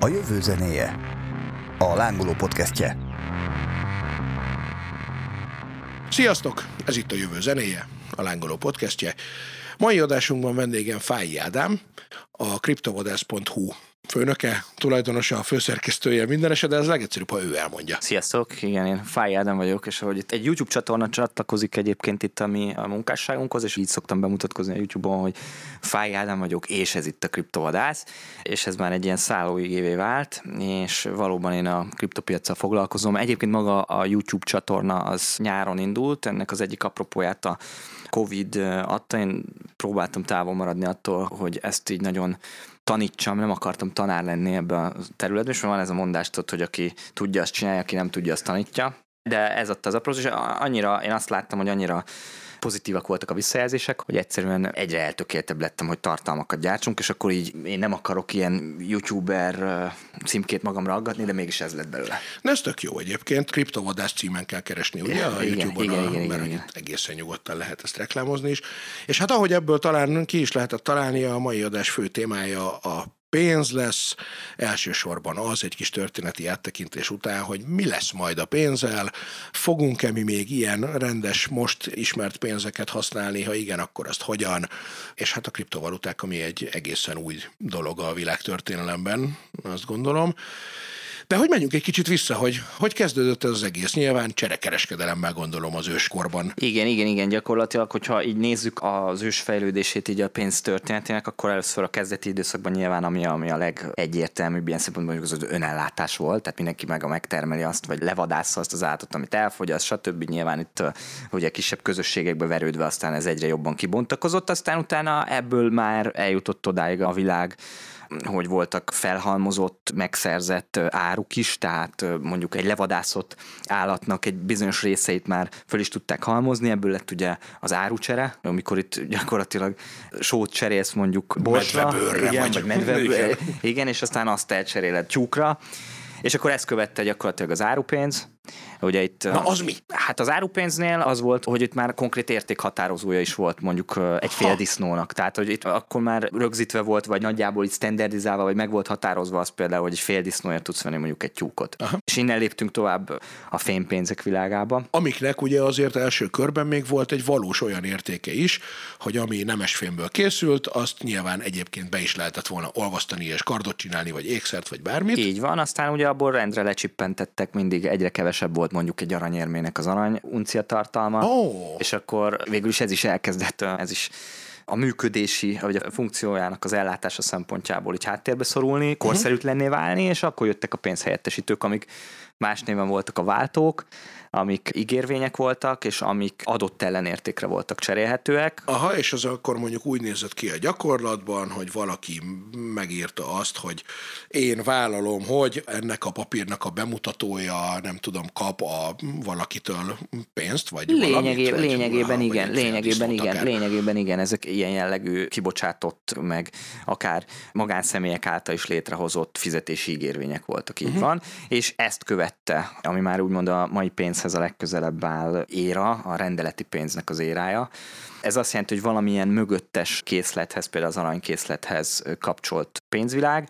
A jövő zenéje. A lángoló podcastje. Sziasztok! Ez itt a jövő zenéje, a lángoló podcastje. Mai adásunkban vendégem Fáji Ádám, a kriptovadász.hu főnöke, tulajdonosa, a főszerkesztője, minden esetben ez legegyszerűbb, ha ő elmondja. Sziasztok, igen, én Fáj Ádám vagyok, és ahogy itt egy YouTube csatorna csatlakozik egyébként itt a mi a munkásságunkhoz, és így szoktam bemutatkozni a YouTube-on, hogy Fáj Ádám vagyok, és ez itt a kriptovadász, és ez már egy ilyen szállóigévé vált, és valóban én a kriptopiacsal foglalkozom. Egyébként maga a YouTube csatorna az nyáron indult, ennek az egyik apropóját a Covid adta, én próbáltam távol maradni attól, hogy ezt így nagyon tanítsam, nem akartam tanár lenni ebbe a területben, és van ez a mondás, tudod, hogy aki tudja, azt csinálja, aki nem tudja, azt tanítja. De ez adta az apróz, és annyira, én azt láttam, hogy annyira pozitívak voltak a visszajelzések, hogy egyszerűen egyre eltökéltebb lettem, hogy tartalmakat gyártsunk, és akkor így én nem akarok ilyen youtuber címkét magamra aggatni, de mégis ez lett belőle. De ez tök jó egyébként, kriptovadász címen kell keresni, ugye, a Igen, YouTube-on, igen, a, igen, mert igen, hogy egészen nyugodtan lehet ezt reklámozni is. És hát ahogy ebből talán ki is lehetett találni, a mai adás fő témája a pénz lesz, elsősorban az egy kis történeti áttekintés után, hogy mi lesz majd a pénzzel, fogunk-e mi még ilyen rendes, most ismert pénzeket használni, ha igen, akkor azt hogyan, és hát a kriptovaluták, ami egy egészen új dolog a világtörténelemben, azt gondolom. De hogy menjünk egy kicsit vissza, hogy hogy kezdődött ez az egész? Nyilván cserekereskedelemmel gondolom az őskorban. Igen, igen, igen, gyakorlatilag, hogyha így nézzük az ős fejlődését így a pénz történetének, akkor először a kezdeti időszakban nyilván ami, ami a legegyértelműbb ilyen szempontból az önellátás volt, tehát mindenki meg a megtermeli azt, vagy levadásza azt az állatot, amit elfogyaszt, stb. Nyilván itt ugye kisebb közösségekbe verődve aztán ez egyre jobban kibontakozott, aztán utána ebből már eljutott odáig a világ, hogy voltak felhalmozott, megszerzett áruk is, tehát mondjuk egy levadászott állatnak egy bizonyos részeit már föl is tudták halmozni, ebből lett ugye az árucsere, amikor itt gyakorlatilag sót cserélsz mondjuk borsra, igen, vagy- vagy medve, igen. igen. igen, és aztán azt elcseréled tyúkra, és akkor ezt követte gyakorlatilag az árupénz, Ugye itt, Na, az mi? Hát az árupénznél az volt, hogy itt már konkrét értékhatározója is volt mondjuk egy fél disznónak. Tehát, hogy itt akkor már rögzítve volt, vagy nagyjából itt standardizálva, vagy meg volt határozva az például, hogy egy fél disznóért tudsz venni mondjuk egy tyúkot. Aha. És innen léptünk tovább a fénypénzek világába. Amiknek ugye azért első körben még volt egy valós olyan értéke is, hogy ami nemesfémből készült, azt nyilván egyébként be is lehetett volna olvasztani és kardot csinálni, vagy ékszert, vagy bármit. Így van, aztán ugye abból rendre lecsippentettek, mindig egyre kevesebb volt mondjuk egy aranyérmének az arany uncia tartalma. Ó. És akkor végül is ez is elkezdett, ez is a működési, vagy a funkciójának az ellátása szempontjából így háttérbe szorulni, korszerűtlenné válni, és akkor jöttek a pénzhelyettesítők, amik más néven voltak a váltók, amik ígérvények voltak, és amik adott ellenértékre voltak cserélhetőek. Aha, és az akkor mondjuk úgy nézett ki a gyakorlatban, hogy valaki megírta azt, hogy én vállalom, hogy ennek a papírnak a bemutatója, nem tudom, kap a valakitől pénzt, vagy valamit, Lényegében, vagy, lényegében vagy igen, lényegében igen, akár. lényegében igen, ezek ilyen jellegű kibocsátott, meg akár magánszemélyek által is létrehozott fizetési ígérvények voltak, így uh-huh. van, és ezt követte, ami már úgymond a mai pénzhez a legközelebb áll éra, a rendeleti pénznek az érája. Ez azt jelenti, hogy valamilyen mögöttes készlethez, például az aranykészlethez kapcsolt pénzvilág,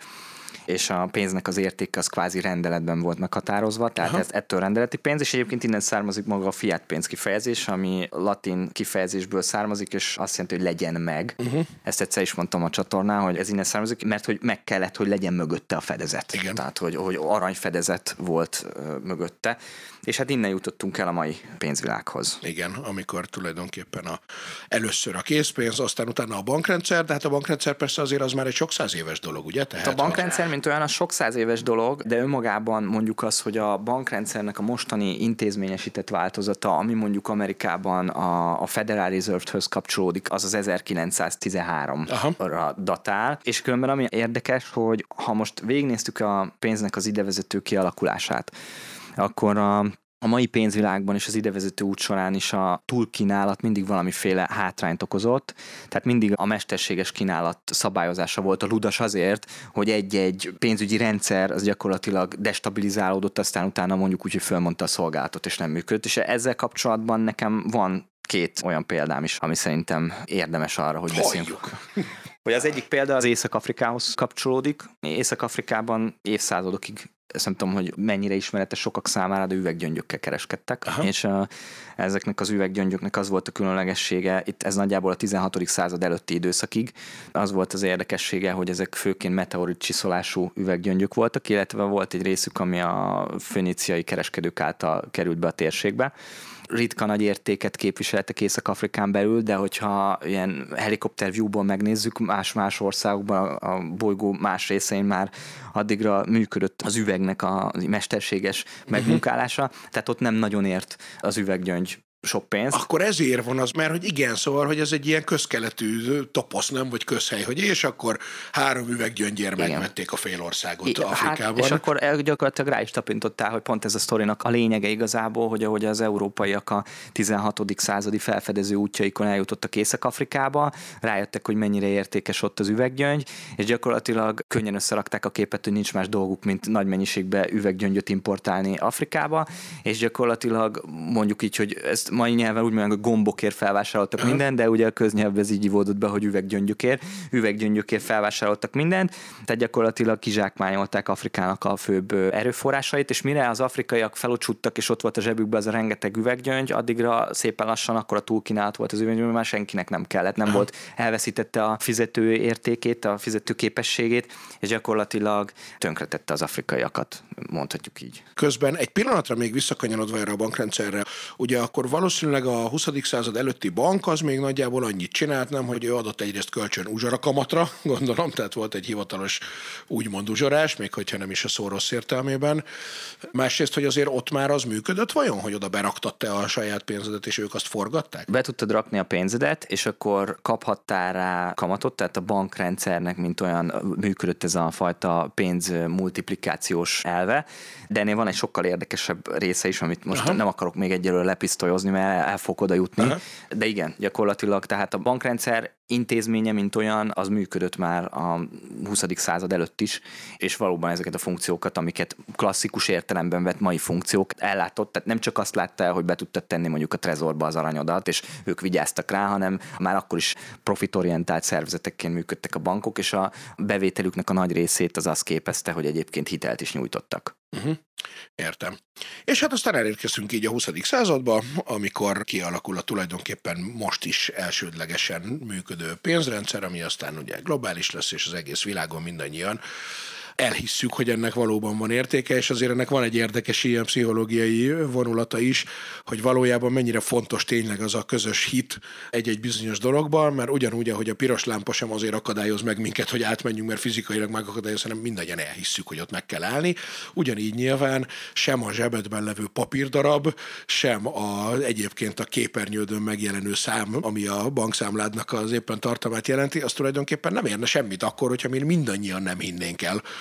és a pénznek az értéke az kvázi rendeletben volt meghatározva, tehát Aha. ez ettől rendeleti pénz, és egyébként innen származik maga a fiat pénz kifejezés, ami latin kifejezésből származik, és azt jelenti, hogy legyen meg. Uh-huh. Ezt egyszer is mondtam a csatornán, hogy ez innen származik, mert hogy meg kellett, hogy legyen mögötte a fedezet. Igen. Tehát, hogy, hogy aranyfedezet volt ö, mögötte. És hát innen jutottunk el a mai pénzvilághoz. Igen, amikor tulajdonképpen a, először a készpénz, aztán utána a bankrendszer, de hát a bankrendszer persze azért az már egy sok száz éves dolog, ugye? Tehát A bankrendszer, mint olyan, az sok száz éves dolog, de önmagában mondjuk az, hogy a bankrendszernek a mostani intézményesített változata, ami mondjuk Amerikában a, a Federal Reserve-höz kapcsolódik, az az 1913-ra datál, és különben ami érdekes, hogy ha most végignéztük a pénznek az idevezető kialakulását, akkor a a mai pénzvilágban és az idevezető út során is a túlkínálat mindig valamiféle hátrányt okozott, tehát mindig a mesterséges kínálat szabályozása volt a ludas azért, hogy egy-egy pénzügyi rendszer az gyakorlatilag destabilizálódott, aztán utána mondjuk úgy, hogy fölmondta a szolgálatot és nem működött, és ezzel kapcsolatban nekem van két olyan példám is, ami szerintem érdemes arra, hogy beszéljünk. Hogy az egyik példa az Észak-Afrikához kapcsolódik. Észak-Afrikában évszázadokig ezt nem tudom, hogy mennyire ismeretes sokak számára, de üveggyöngyökkel kereskedtek, Aha. és a, ezeknek az üveggyöngyöknek az volt a különlegessége, itt ez nagyjából a 16. század előtti időszakig, az volt az érdekessége, hogy ezek főként meteorit csiszolású üveggyöngyök voltak, illetve volt egy részük, ami a föníciai kereskedők által került be a térségbe, ritka nagy értéket képviseltek Észak-Afrikán belül, de hogyha ilyen helikopter viewból megnézzük, más-más országokban, a bolygó más részein már addigra működött az üvegnek a mesterséges megmunkálása, tehát ott nem nagyon ért az üveggyöngy sok pénzt. Akkor ezért van az, mert hogy igen, szóval, hogy ez egy ilyen közkeletű toposz, nem, vagy közhely, hogy és akkor három üveggyöngyér megvették a fél országot I, Afrikában. Hát, és akkor gyakorlatilag rá is tapintottál, hogy pont ez a sztorinak a lényege igazából, hogy ahogy az európaiak a 16. századi felfedező útjaikon eljutottak Észak-Afrikába, rájöttek, hogy mennyire értékes ott az üveggyöngy, és gyakorlatilag könnyen összerakták a képet, hogy nincs más dolguk, mint nagy mennyiségbe üveggyöngyöt importálni Afrikába, és gyakorlatilag mondjuk így, hogy ezt mai nyelven úgy mondják, hogy gombokért felvásároltak mindent, de ugye a köznyelvben ez így ivódott be, hogy üveggyöngyökért, üveggyöngyökért felvásároltak mindent, tehát gyakorlatilag kizsákmányolták Afrikának a főbb erőforrásait, és mire az afrikaiak felocsuttak, és ott volt a zsebükben ez a rengeteg üveggyöngy, addigra szépen lassan akkor a túlkínálat volt az üveggyöngy, már senkinek nem kellett, nem volt, elveszítette a fizető értékét, a fizető képességét, és gyakorlatilag tönkretette az afrikaiakat, mondhatjuk így. Közben egy pillanatra még visszakanyarodva erre a bankrendszerre, ugye akkor valószínűleg a 20. század előtti bank az még nagyjából annyit csinált, nem, hogy ő adott egyrészt kölcsön uzsora kamatra, gondolom, tehát volt egy hivatalos úgymond uzsorás, még hogyha nem is a szó rossz értelmében. Másrészt, hogy azért ott már az működött vajon, hogy oda beraktatta a saját pénzedet, és ők azt forgatták? Be tudtad rakni a pénzedet, és akkor kaphattál rá kamatot, tehát a bankrendszernek, mint olyan működött ez a fajta pénz multiplikációs elve, de ennél van egy sokkal érdekesebb része is, amit most Aha. nem akarok még egyelőre lepisztolyozni, mert el fog oda jutni. Aha. De igen, gyakorlatilag tehát a bankrendszer intézménye, mint olyan, az működött már a 20. század előtt is, és valóban ezeket a funkciókat, amiket klasszikus értelemben vett mai funkciók ellátott, tehát nem csak azt látta el, hogy be tudtad tenni mondjuk a trezorba az aranyodat, és ők vigyáztak rá, hanem már akkor is profitorientált szervezetekként működtek a bankok, és a bevételüknek a nagy részét az azt képezte, hogy egyébként hitelt is nyújtottak. Uh-huh. Értem. És hát aztán elérkezünk így a 20. századba, amikor kialakul a tulajdonképpen most is elsődlegesen működő pénzrendszer, ami aztán ugye globális lesz, és az egész világon mindannyian elhisszük, hogy ennek valóban van értéke, és azért ennek van egy érdekes ilyen pszichológiai vonulata is, hogy valójában mennyire fontos tényleg az a közös hit egy-egy bizonyos dologban, mert ugyanúgy, ahogy a piros lámpa sem azért akadályoz meg minket, hogy átmenjünk, mert fizikailag megakadályoz, hanem mindannyian elhisszük, hogy ott meg kell állni. Ugyanígy nyilván sem a zsebedben levő papírdarab, sem a, egyébként a képernyődön megjelenő szám, ami a bankszámládnak az éppen tartalmát jelenti, az tulajdonképpen nem érne semmit akkor, hogyha mi mindannyian nem hinnénk el,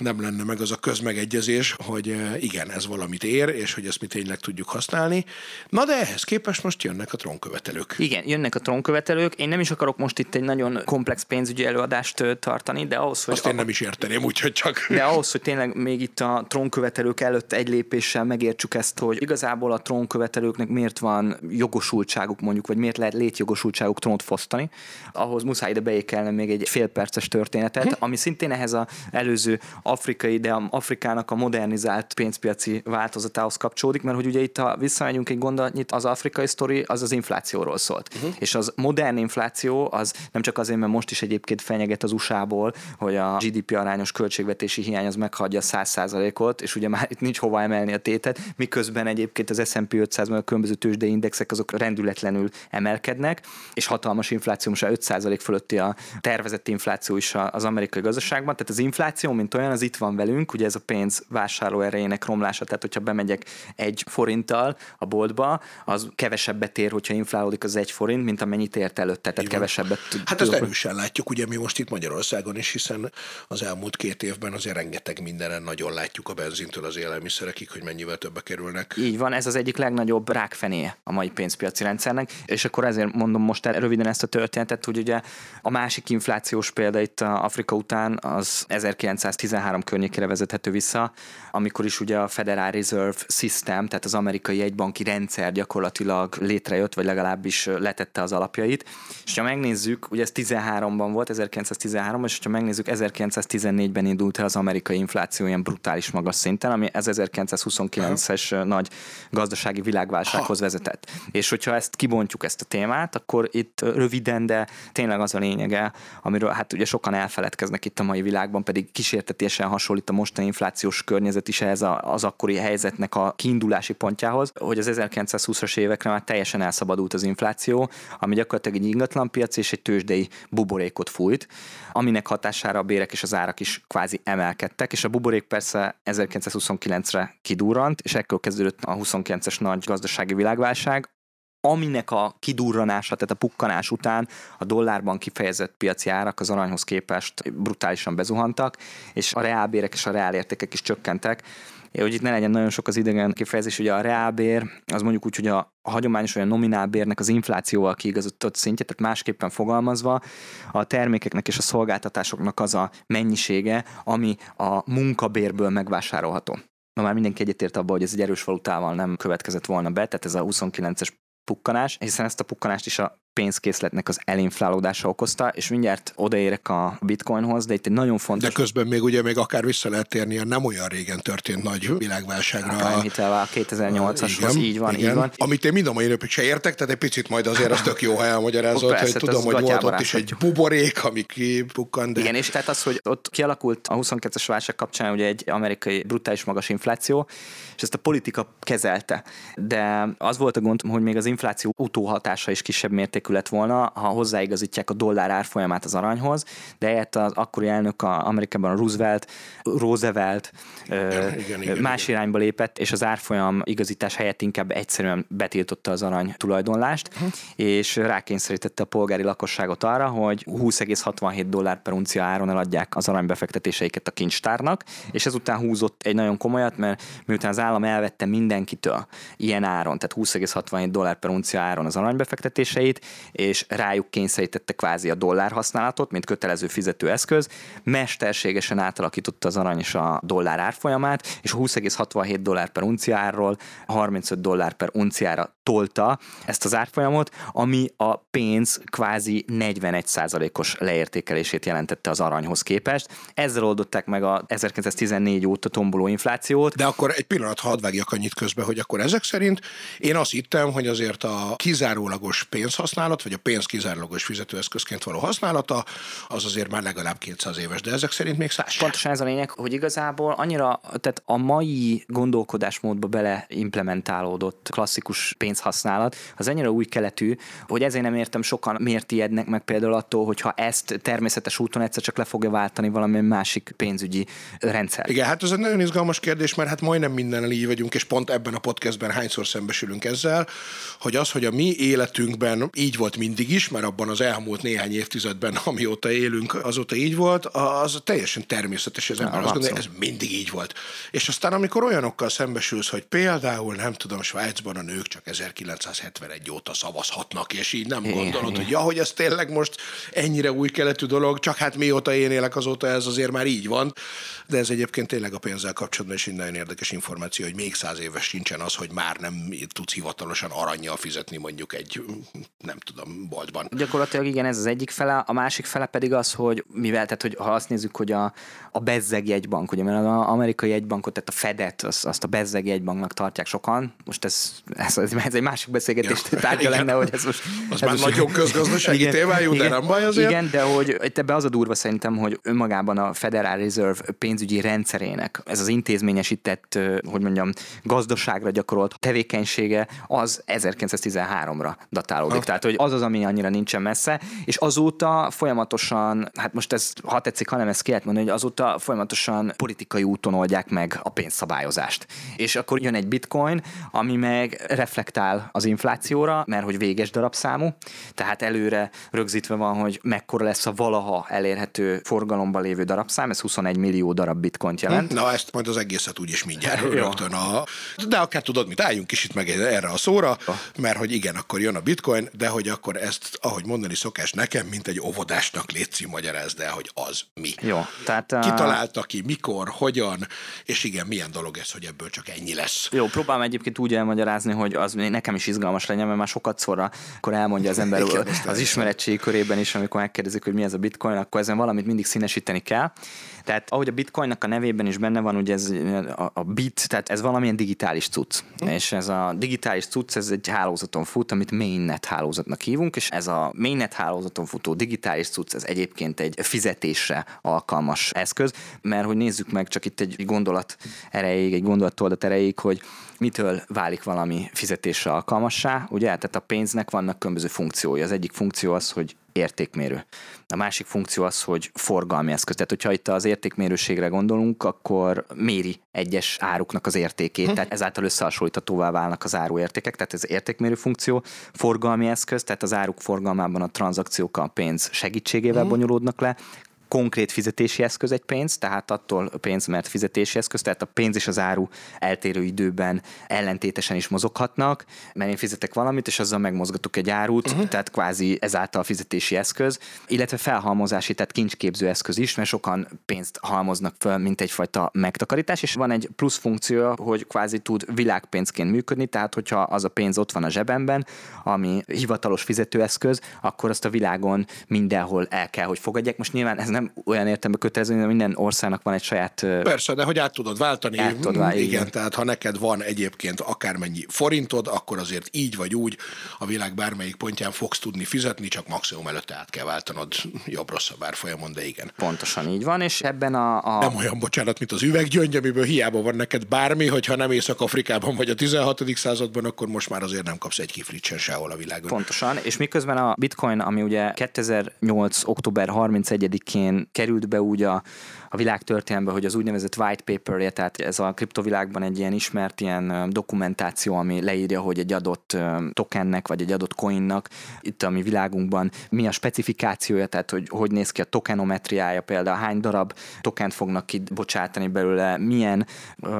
nem lenne meg az a közmegegyezés, hogy eh, igen, ez valamit ér, és hogy ezt mi tényleg tudjuk használni. Na de ehhez képest most jönnek a trónkövetelők. Igen, jönnek a trónkövetelők. Én nem is akarok most itt egy nagyon komplex pénzügyi előadást tartani, de ahhoz, hogy... Azt én nem is érteném, úgyhogy csak... De ahhoz, hogy tényleg még itt a trónkövetelők előtt egy lépéssel megértsük ezt, hogy igazából a trónkövetelőknek miért van jogosultságuk mondjuk, vagy miért lehet létjogosultságuk trónt fosztani, ahhoz muszáj ide beékelni még egy félperces történetet, hm. ami szintén ehhez az előző afrikai, de Afrikának a modernizált pénzpiaci változatához kapcsolódik, mert hogy ugye itt, ha visszamegyünk egy gondolatnyit, az afrikai sztori az az inflációról szólt. Uh-huh. És az modern infláció az nem csak azért, mert most is egyébként fenyeget az USA-ból, hogy a GDP arányos költségvetési hiány az meghagyja 100%-ot, és ugye már itt nincs hova emelni a tétet, miközben egyébként az S&P 500 meg a különböző tőzsdei indexek azok rendületlenül emelkednek, és hatalmas infláció, most 5% fölötti a tervezett infláció is az amerikai gazdaságban, tehát az infláció, mint olyan, az itt van velünk, ugye ez a pénz vásárló erejének romlása, tehát hogyha bemegyek egy forinttal a boltba, az kevesebbet ér, hogyha inflálódik az egy forint, mint amennyit ért előtte, tehát kevesebbet. Hát ezt erősen látjuk, ugye mi most itt Magyarországon is, hiszen az elmúlt két évben azért rengeteg mindenen nagyon látjuk a benzintől az élelmiszerekig, hogy mennyivel többe kerülnek. Így van, ez az egyik legnagyobb rákfené a mai pénzpiaci rendszernek, és akkor ezért mondom most el röviden ezt a történetet, hogy ugye a másik inflációs példa itt Afrika után az 1913 13 környékére vezethető vissza, amikor is ugye a Federal Reserve System, tehát az amerikai jegybanki rendszer gyakorlatilag létrejött, vagy legalábbis letette az alapjait. És ha megnézzük, ugye ez 13-ban volt, 1913-ban, és ha megnézzük, 1914-ben indult el az amerikai infláció ilyen brutális magas szinten, ami ez 1929-es nagy gazdasági világválsághoz vezetett. És hogyha ezt kibontjuk ezt a témát, akkor itt röviden, de tényleg az a lényege, amiről hát ugye sokan elfeledkeznek itt a mai világban, pedig kísértetésen hasonlít a mostani inflációs környezet is ehhez az akkori helyzetnek a kiindulási pontjához, hogy az 1920-as évekre már teljesen elszabadult az infláció, ami gyakorlatilag egy ingatlanpiac és egy tőzsdei buborékot fújt, aminek hatására a bérek és az árak is kvázi emelkedtek, és a buborék persze 1929-re kidurrant, és ekkor kezdődött a 29-es nagy gazdasági világválság, aminek a kidurranása, tehát a pukkanás után a dollárban kifejezett piaci árak az aranyhoz képest brutálisan bezuhantak, és a reálbérek és a reálértékek is csökkentek. Hogy itt ne legyen nagyon sok az idegen kifejezés, ugye a reálbér, az mondjuk úgy, hogy a hagyományos olyan nominálbérnek az inflációval kiigazított szintje, tehát másképpen fogalmazva, a termékeknek és a szolgáltatásoknak az a mennyisége, ami a munkabérből megvásárolható. Ma már mindenki egyetért abban, hogy ez egy erős valutával nem következett volna be, tehát ez a 29-es pukkanás, hiszen ezt a pukkanást is a pénzkészletnek az elinflálódása okozta, és mindjárt odaérek a bitcoinhoz, de itt egy nagyon fontos... De közben még ugye még akár vissza lehet térni a nem olyan régen történt nagy világválságra. A Prime a 2008-ashoz, így van, igen. így van. Amit én mind a mai napig se értek, tehát egy picit majd azért az tök jó, ha elmagyarázod, hogy tudom, hogy volt ott is egy buborék, ami kipukkant. De... Igen, és tehát az, hogy ott kialakult a 22-es válság kapcsán ugye egy amerikai brutális magas infláció, és ezt a politika kezelte. De az volt a gond, hogy még az infláció utóhatása is kisebb mértékű lett volna, ha hozzáigazítják a dollár árfolyamát az aranyhoz, de helyett az akkori elnök a Amerikában a Roosevelt, Roosevelt igen, igen, igen, más igen. irányba lépett, és az árfolyam igazítás helyett inkább egyszerűen betiltotta az arany tulajdonlást, uh-huh. és rákényszerítette a polgári lakosságot arra, hogy 20,67 dollár per uncia áron eladják az aranybefektetéseiket a kincstárnak, és ezután húzott egy nagyon komolyat, mert miután az állam elvette mindenkitől ilyen áron, tehát 20,67 dollár per uncia áron az aranybefektetéseit, és rájuk kényszerítette kvázi a dollár használatot, mint kötelező fizetőeszköz, mesterségesen átalakította az arany és a dollár árfolyamát, és 20,67 dollár per unciáról 35 dollár per unciára tolta ezt az árfolyamot, ami a pénz kvázi 41%-os leértékelését jelentette az aranyhoz képest. Ezzel oldották meg a 1914 óta tomboló inflációt. De akkor egy pillanat, hadd vágjak annyit közbe, hogy akkor ezek szerint én azt hittem, hogy azért a kizárólagos pénzhasználat, vagy a pénz kizárólagos fizetőeszközként való használata, az azért már legalább 200 éves, de ezek szerint még száz Pontosan ez a lényeg, hogy igazából annyira, tehát a mai gondolkodásmódba bele implementálódott klasszikus pénzhasználat, az annyira új keletű, hogy ezért nem értem sokan miért ijednek meg például attól, hogyha ezt természetes úton egyszer csak le fogja váltani valami másik pénzügyi rendszer. Igen, hát ez egy nagyon izgalmas kérdés, mert hát majdnem mindennel így vagyunk, és pont ebben a podcastben hányszor szembesülünk ezzel, hogy az, hogy a mi életünkben így volt mindig is, mert abban az elmúlt néhány évtizedben, amióta élünk, azóta így volt, az teljesen természetes, ez ember azt gondolja, ez mindig így volt. És aztán, amikor olyanokkal szembesülsz, hogy például, nem tudom, Svájcban a nők csak 1971 óta szavazhatnak, és így nem gondolod, hogy ja, hogy ez tényleg most ennyire új keletű dolog, csak hát mióta én élek, azóta ez azért már így van. De ez egyébként tényleg a pénzzel kapcsolatban is nagyon érdekes információ, hogy még száz éves sincsen az, hogy már nem tudsz hivatalosan aranyjal fizetni mondjuk egy, nem tudom, boltban. Gyakorlatilag igen, ez az egyik fele, a másik fele pedig az, hogy mivel, tehát hogy ha azt nézzük, hogy a, a bezzeg jegybank, ugye, mert az amerikai jegybankot, tehát a Fedet, azt, azt a bezzeg jegybanknak tartják sokan. Most ez, ez, ez, egy másik beszélgetés ja, tárgya lenne, hogy ez most... Az ez már nagyon közgazdasági témájú, de nem baj azért. Igen, de hogy ebbe az a durva szerintem, hogy önmagában a Federal Reserve pénzügyi rendszerének ez az intézményesített, hogy mondjam, gazdaságra gyakorolt tevékenysége az 1913-ra datálódik. Ha. Tehát, hogy az az, ami annyira nincsen messze, és azóta folyamatosan, hát most ez, ha tetszik, hanem ezt ki lehet mondani, hogy azóta folyamatosan politikai úton oldják meg a pénzszabályozást. És akkor jön egy bitcoin, ami meg reflektál az inflációra, mert hogy véges darabszámú, tehát előre rögzítve van, hogy mekkora lesz a valaha elérhető forgalomban lévő darabszám, ez 21 millió darab bitcoint jelent. Na, ezt majd az egészet úgyis mindjárt rögtön a... De akár tudod, mit álljunk is itt meg erre a szóra, mert hogy igen, akkor jön a bitcoin, de hogy akkor ezt, ahogy mondani szokás nekem, mint egy óvodásnak létszi magyarázd el, hogy az mi. Jó, tehát... találta ki, mikor, hogyan, és igen, milyen dolog ez, hogy ebből csak ennyi lesz. Jó, próbálom egyébként úgy elmagyarázni, hogy az nekem is izgalmas legyen, mert már sokat szóra, akkor elmondja az ember az ismeretségi körében is, amikor megkérdezik, hogy mi ez a bitcoin, akkor ezen valamit mindig színesíteni kell. Tehát ahogy a bitcoinnak a nevében is benne van, ugye ez a, a bit, tehát ez valamilyen digitális cucc. Hm. És ez a digitális cucc, ez egy hálózaton fut, amit mainnet hálózatnak hívunk, és ez a mainnet hálózaton futó digitális cucc, ez egyébként egy fizetésre alkalmas eszköz, mert hogy nézzük meg csak itt egy gondolat erejéig, egy gondolattoldat erejéig, hogy mitől válik valami fizetésre alkalmassá, ugye? Tehát a pénznek vannak különböző funkciói. Az egyik funkció az, hogy értékmérő. A másik funkció az, hogy forgalmi eszköz. Tehát, hogyha itt az értékmérőségre gondolunk, akkor méri egyes áruknak az értékét, hm. tehát ezáltal összehasonlíthatóvá válnak az áruértékek, tehát ez értékmérő funkció, forgalmi eszköz, tehát az áruk forgalmában a tranzakciók a pénz segítségével hm. bonyolódnak le, konkrét fizetési eszköz egy pénz, tehát attól pénz, mert fizetési eszköz, tehát a pénz és az áru eltérő időben ellentétesen is mozoghatnak, mert én fizetek valamit, és azzal megmozgatok egy árut, uh-huh. tehát kvázi ezáltal fizetési eszköz, illetve felhalmozási, tehát kincsképző eszköz is, mert sokan pénzt halmoznak föl, mint egyfajta megtakarítás, és van egy plusz funkció, hogy kvázi tud világpénzként működni, tehát hogyha az a pénz ott van a zsebemben, ami hivatalos fizetőeszköz, akkor azt a világon mindenhol el kell, hogy fogadják. Most nyilván ez nem olyan értelme kötelező, hogy minden országnak van egy saját... Persze, de hogy át tudod váltani. Át tudod váltani. Igen, igen, tehát ha neked van egyébként akármennyi forintod, akkor azért így vagy úgy a világ bármelyik pontján fogsz tudni fizetni, csak maximum előtte át kell váltanod jobb-rosszabb árfolyamon, de igen. Pontosan így van, és ebben a, a... Nem olyan bocsánat, mint az üveggyöngy, amiből hiába van neked bármi, hogyha nem Észak-Afrikában vagy a 16. században, akkor most már azért nem kapsz egy kiflit sem sehol a világon. Pontosan, és miközben a bitcoin, ami ugye 2008. október 31-én végén került be úgy a, a világtörténelembe, hogy az úgynevezett white paper tehát ez a kriptovilágban egy ilyen ismert ilyen dokumentáció, ami leírja, hogy egy adott tokennek, vagy egy adott coinnak itt a mi világunkban mi a specifikációja, tehát hogy hogy néz ki a tokenometriája, például hány darab tokent fognak kibocsátani belőle, milyen,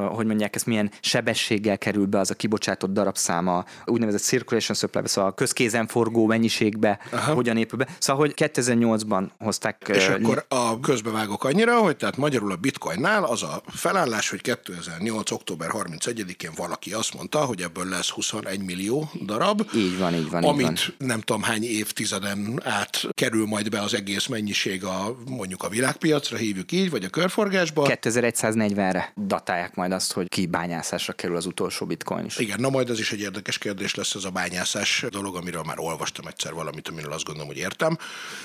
hogy mondják ezt, milyen sebességgel kerül be az a kibocsátott darabszáma, úgynevezett circulation supply, szóval a közkézen forgó mennyiségbe, Aha. hogyan épül be. Szóval, hogy 2008-ban hozták. És akkor a közbevágok annyira, hogy tehát magyarul a bitcoinnál az a felállás, hogy 2008. október 31-én valaki azt mondta, hogy ebből lesz 21 millió darab. Így van, így van. Amit így van. nem tudom hány évtizeden át kerül majd be az egész mennyiség a mondjuk a világpiacra, hívjuk így, vagy a körforgásba. 2140-re datálják majd azt, hogy ki bányászásra kerül az utolsó bitcoin is. Igen, na majd ez is egy érdekes kérdés lesz ez a bányászás dolog, amiről már olvastam egyszer valamit, amiről azt gondolom, hogy értem.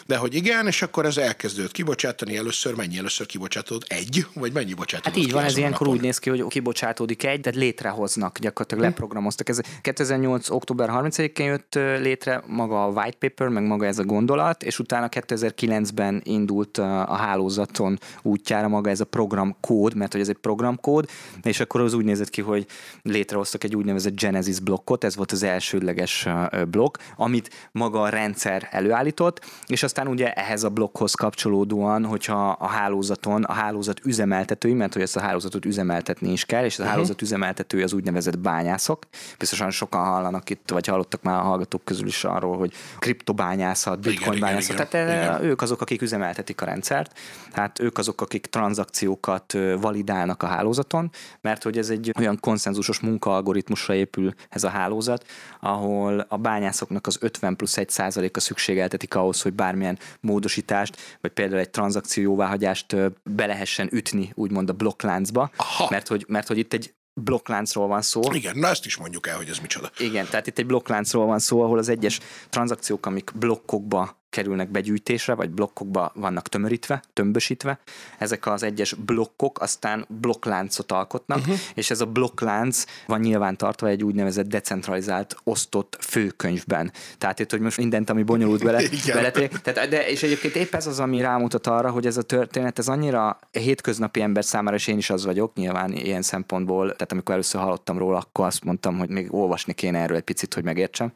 De hogy igen, és akkor ez elkezdődött kibocsátani először, mennyi először kibocsátód? Egy? Vagy mennyi bocsátódott Hát így van, ez ilyenkor úgy néz ki, hogy kibocsátódik egy, tehát létrehoznak, gyakorlatilag hm. leprogramoztak. Ez 2008. október 30-én jött létre maga a white paper, meg maga ez a gondolat, és utána 2009-ben indult a hálózaton útjára maga ez a programkód, mert hogy ez egy programkód, és akkor az úgy nézett ki, hogy létrehoztak egy úgynevezett Genesis blokkot, ez volt az elsődleges blokk, amit maga a rendszer előállított, és aztán ugye ehhez a blokkhoz kapcsolódóan, hogyha a hálózaton a hálózat üzemeltetői, mert hogy ezt a hálózatot üzemeltetni is kell, és a uh-huh. hálózat üzemeltetői az úgynevezett bányászok. Biztosan sokan hallanak itt, vagy hallottak már a hallgatók közül is arról, hogy kriptobányászat, bitcoin igen, bányászat. Igen, Tehát igen. Eh, ők azok, akik üzemeltetik a rendszert, hát ők azok, akik tranzakciókat validálnak a hálózaton, mert hogy ez egy olyan konszenzusos munkaalgoritmusra épül ez a hálózat, ahol a bányászoknak az 50 plusz 1 százaléka szükségeltetik ahhoz, hogy bármilyen módosítást, vagy például egy tranzakció jóváhagyást be lehessen ütni, úgymond a blokkláncba, mert hogy, mert hogy itt egy blokkláncról van szó. Igen, na ezt is mondjuk el, hogy ez micsoda. Igen, tehát itt egy blokkláncról van szó, ahol az egyes tranzakciók, amik blokkokba kerülnek begyűjtésre, vagy blokkokba vannak tömörítve, tömbösítve. Ezek az egyes blokkok aztán blokkláncot alkotnak, uh-huh. és ez a blokklánc van nyilván tartva egy úgynevezett decentralizált, osztott főkönyvben. Tehát itt, hogy most mindent, ami bonyolult bele, bele tehát, de, és egyébként épp ez az, ami rámutat arra, hogy ez a történet, ez annyira hétköznapi ember számára, és én is az vagyok, nyilván ilyen szempontból, tehát amikor először hallottam róla, akkor azt mondtam, hogy még olvasni kéne erről egy picit, hogy megértsem.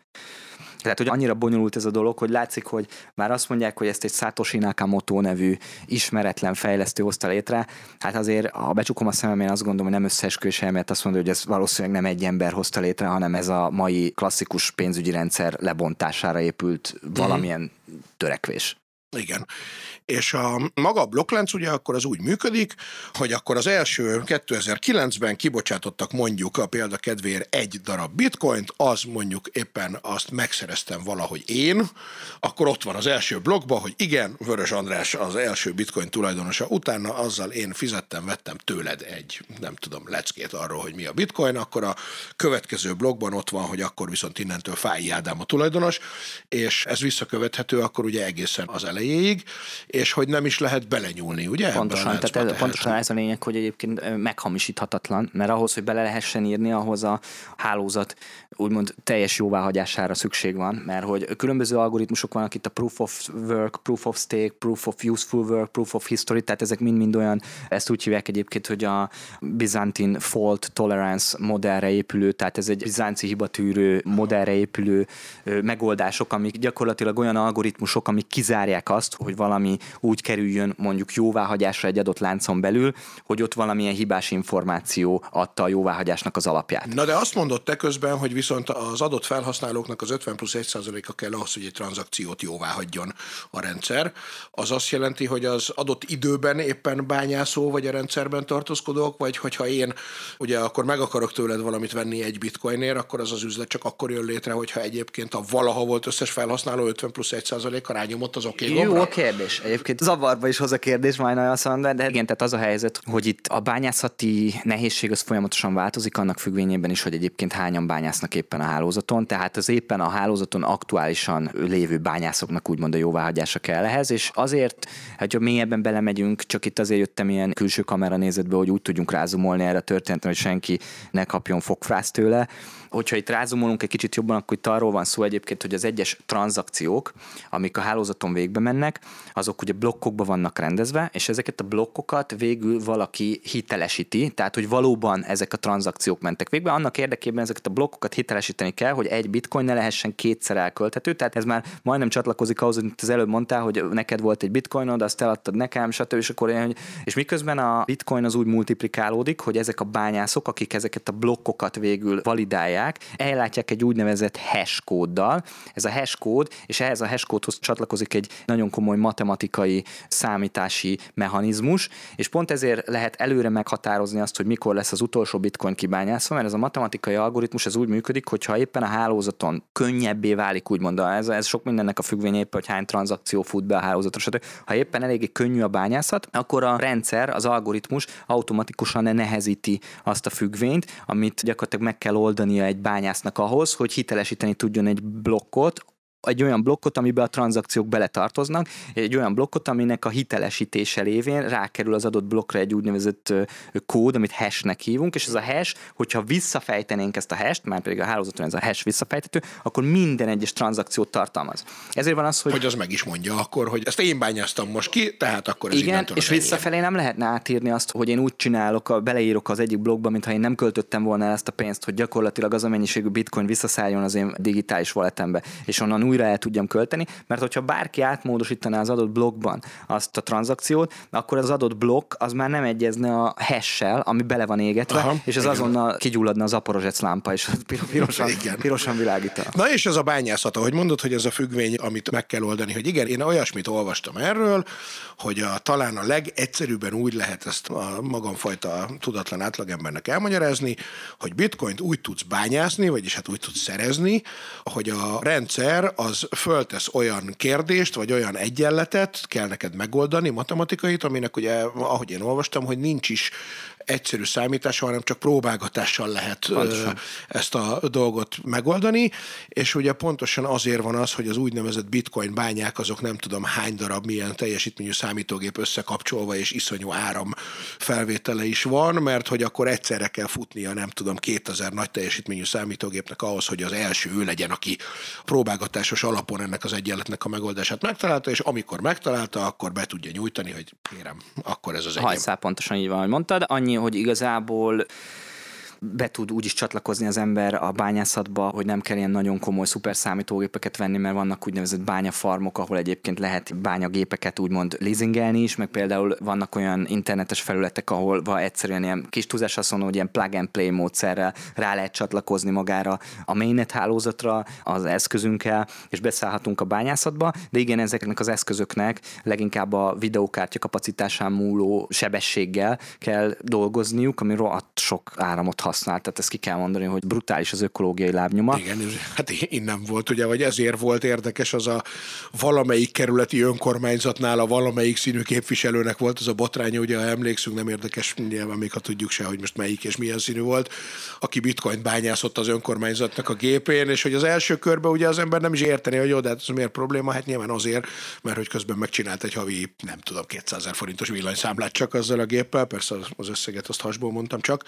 Tehát, hogy annyira bonyolult ez a dolog, hogy látszik, hogy már azt mondják, hogy ezt egy Satoshi Nakamoto nevű ismeretlen fejlesztő hozta létre. Hát azért, ha becsukom a szemem, én azt gondolom, hogy nem összeesküvés elmélet azt mondja, hogy ez valószínűleg nem egy ember hozta létre, hanem ez a mai klasszikus pénzügyi rendszer lebontására épült valamilyen mm. törekvés. Igen. És a maga a blokklánc ugye akkor az úgy működik, hogy akkor az első 2009-ben kibocsátottak mondjuk a példa kedvéért egy darab bitcoint, az mondjuk éppen azt megszereztem valahogy én, akkor ott van az első blokkban, hogy igen, Vörös András az első bitcoin tulajdonosa, utána azzal én fizettem, vettem tőled egy, nem tudom, leckét arról, hogy mi a bitcoin, akkor a következő blokkban ott van, hogy akkor viszont innentől Fáj Ádám a tulajdonos, és ez visszakövethető akkor ugye egészen az elejéig, és hogy nem is lehet belenyúlni, ugye? Pontosan, tehát ez, pontosan ez a lényeg, hogy egyébként meghamisíthatatlan, mert ahhoz, hogy bele lehessen írni, ahhoz a hálózat úgymond teljes jóváhagyására szükség van, mert hogy különböző algoritmusok vannak itt a proof of work, proof of stake, proof of useful work, proof of history, tehát ezek mind-mind olyan, ezt úgy hívják egyébként, hogy a Byzantine fault tolerance modellre épülő, tehát ez egy bizánci hibatűrő modellre épülő megoldások, amik gyakorlatilag olyan algoritmusok, amik kizárják azt, hogy valami úgy kerüljön mondjuk jóváhagyásra egy adott láncon belül, hogy ott valamilyen hibás információ adta a jóváhagyásnak az alapját. Na de azt mondott te közben, hogy viszont az adott felhasználóknak az 50 plusz 1% a kell ahhoz, hogy egy tranzakciót jóvá hagyjon a rendszer. Az azt jelenti, hogy az adott időben éppen bányászó vagy a rendszerben tartózkodók, vagy hogyha én ugye akkor meg akarok tőled valamit venni egy bitcoinért, akkor az az üzlet csak akkor jön létre, hogyha egyébként a valaha volt összes felhasználó 50 plusz 1% a rányomott az oké okay Jó a kérdés. Egyébként zavarba is hoz a kérdés, majd azt mondom, de igen, tehát az a helyzet, hogy itt a bányászati nehézség az folyamatosan változik, annak függvényében is, hogy egyébként hányan bányásznak éppen a hálózaton, tehát az éppen a hálózaton aktuálisan lévő bányászoknak úgymond a jóváhagyása kell ehhez, és azért, hogy ha mélyebben belemegyünk, csak itt azért jöttem ilyen külső kamera nézetbe, hogy úgy tudjunk rázumolni erre a történetre, hogy senki ne kapjon fogfrász tőle, Hogyha itt rázumolunk egy kicsit jobban, akkor itt arról van szó egyébként, hogy az egyes tranzakciók, amik a hálózaton végbe mennek, azok ugye blokkokba vannak rendezve, és ezeket a blokkokat végül valaki hitelesíti, tehát hogy valóban ezek a tranzakciók mentek végbe. Annak érdekében ezeket a blokkokat hitelesíteni kell, hogy egy bitcoin ne lehessen kétszer elkölthető, tehát ez már majdnem csatlakozik ahhoz, amit az előbb mondtál, hogy neked volt egy bitcoinod, azt eladtad nekem, stb. És, akkor olyan, és miközben a bitcoin az úgy multiplikálódik, hogy ezek a bányászok, akik ezeket a blokkokat végül validálják, használják, ellátják egy úgynevezett hash kóddal. Ez a hash kód, és ehhez a hash kódhoz csatlakozik egy nagyon komoly matematikai számítási mechanizmus, és pont ezért lehet előre meghatározni azt, hogy mikor lesz az utolsó bitcoin kibányászva, mert ez a matematikai algoritmus ez úgy működik, hogyha éppen a hálózaton könnyebbé válik, úgymond, ez, ez sok mindennek a függvénye éppen, hogy hány tranzakció fut be a hálózatra, stb. Ha éppen eléggé könnyű a bányászat, akkor a rendszer, az algoritmus automatikusan nehezíti azt a függvényt, amit gyakorlatilag meg kell oldania egy bányásznak ahhoz, hogy hitelesíteni tudjon egy blokkot, egy olyan blokkot, amiben a tranzakciók beletartoznak, egy olyan blokkot, aminek a hitelesítése lévén rákerül az adott blokkra egy úgynevezett kód, amit hashnek hívunk, és ez a hash, hogyha visszafejtenénk ezt a hash már pedig a hálózaton ez a hash visszafejtető, akkor minden egyes tranzakciót tartalmaz. Ezért van az, hogy... Hogy az meg is mondja akkor, hogy ezt én bányáztam most ki, tehát akkor ez Igen, és visszafelé nem lehetne átírni azt, hogy én úgy csinálok, beleírok az egyik blogba, mintha én nem költöttem volna el ezt a pénzt, hogy gyakorlatilag az a mennyiségű bitcoin visszaszálljon az én digitális walletembe, és onnan újra el tudjam költeni, mert hogyha bárki átmódosítaná az adott blokkban azt a tranzakciót, akkor az adott blokk az már nem egyezne a hash ami bele van égetve, Aha, és az igen. azonnal kigyulladna az aporozsec lámpa, és pirosan, igen. pirosan világítana. Na és ez a bányászat, ahogy mondod, hogy ez a függvény, amit meg kell oldani, hogy igen, én olyasmit olvastam erről, hogy a, talán a legegyszerűbben úgy lehet ezt a magamfajta tudatlan átlagembernek elmagyarázni, hogy bitcoint úgy tudsz bányászni, vagyis hát úgy tudsz szerezni, hogy a rendszer az föltesz olyan kérdést, vagy olyan egyenletet, kell neked megoldani, matematikait, aminek ugye, ahogy én olvastam, hogy nincs is egyszerű számítással, hanem csak próbálgatással lehet Pontosan. ezt a dolgot megoldani, és ugye pontosan azért van az, hogy az úgynevezett bitcoin bányák azok nem tudom hány darab milyen teljesítményű számítógép összekapcsolva és iszonyú áram felvétele is van, mert hogy akkor egyszerre kell futnia nem tudom 2000 nagy teljesítményű számítógépnek ahhoz, hogy az első ő legyen, aki próbálgatásos alapon ennek az egyenletnek a megoldását megtalálta, és amikor megtalálta, akkor be tudja nyújtani, hogy kérem, akkor ez az enyém. Hajszál pontosan így van, hogy mondtad. Annyi, hogy igazából be tud úgy is csatlakozni az ember a bányászatba, hogy nem kell ilyen nagyon komoly szuper számítógépeket venni, mert vannak úgynevezett bányafarmok, ahol egyébként lehet bányagépeket úgymond leasingelni is, meg például vannak olyan internetes felületek, ahol van egyszerűen ilyen kis túlzás azt hogy ilyen plug and play módszerrel rá lehet csatlakozni magára a mainnet hálózatra az eszközünkkel, és beszállhatunk a bányászatba, de igen, ezeknek az eszközöknek leginkább a videókártya kapacitásán múló sebességgel kell dolgozniuk, ami rohadt sok áramot használ, tehát ezt ki kell mondani, hogy brutális az ökológiai lábnyoma. Igen, hát innen volt ugye, vagy ezért volt érdekes az a valamelyik kerületi önkormányzatnál a valamelyik színű képviselőnek volt az a botránya, ugye ha emlékszünk, nem érdekes, nyilván még ha tudjuk se, hogy most melyik és milyen színű volt, aki bitcoin bányászott az önkormányzatnak a gépén, és hogy az első körben ugye az ember nem is érteni, hogy jó, de hát ez miért probléma? Hát nyilván azért, mert hogy közben megcsinált egy havi, nem tudom, 200 ezer forintos villanyszámlát csak azzal a géppel, persze az összeget azt hasból mondtam csak,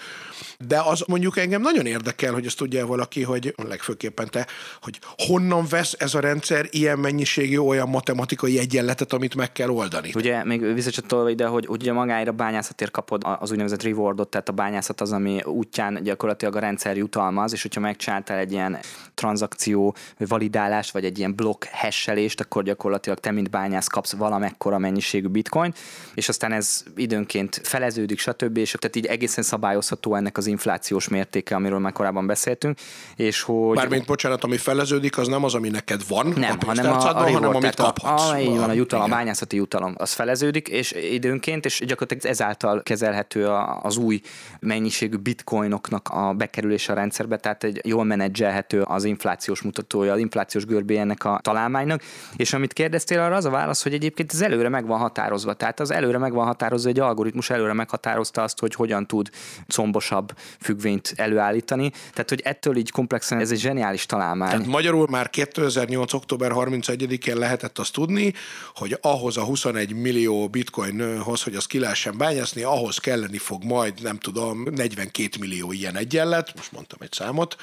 de az mondjuk engem nagyon érdekel, hogy ezt tudja valaki, hogy legfőképpen te, hogy honnan vesz ez a rendszer ilyen mennyiségű olyan matematikai egyenletet, amit meg kell oldani. Ugye még visszacsatolva ide, hogy ugye magára bányászatért kapod az úgynevezett rewardot, tehát a bányászat az, ami útján gyakorlatilag a rendszer jutalmaz, és hogyha megcsináltál egy ilyen tranzakció validálást, vagy egy ilyen blokk hesselést, akkor gyakorlatilag te, mint bányász kapsz valamekkora mennyiségű bitcoin, és aztán ez időnként feleződik, stb. És tehát így egészen szabályozható ennek az infláció inflációs mértéke, amiről már korábban beszéltünk, és hogy... Mármint, bocsánat, ami feleződik, az nem az, ami neked van, nem, a hanem, a, a reward, hanem amit kaphatsz. A, a, van, a jutalom, a bányászati jutalom, az feleződik, és időnként, és gyakorlatilag ezáltal kezelhető az új mennyiségű bitcoinoknak a bekerülése a rendszerbe, tehát egy jól menedzselhető az inflációs mutatója, az inflációs görbé ennek a találmánynak, és amit kérdeztél arra, az a válasz, hogy egyébként ez előre meg van határozva, tehát az előre meg van határozva, egy algoritmus előre meghatározta azt, hogy hogyan tud combosabb függvényt előállítani. Tehát, hogy ettől így komplexen ez egy zseniális találmány. Tehát magyarul már 2008. október 31-én lehetett azt tudni, hogy ahhoz a 21 millió bitcoinhoz, hogy az ki lehessen bányászni, ahhoz kelleni fog majd, nem tudom, 42 millió ilyen egyenlet, most mondtam egy számot,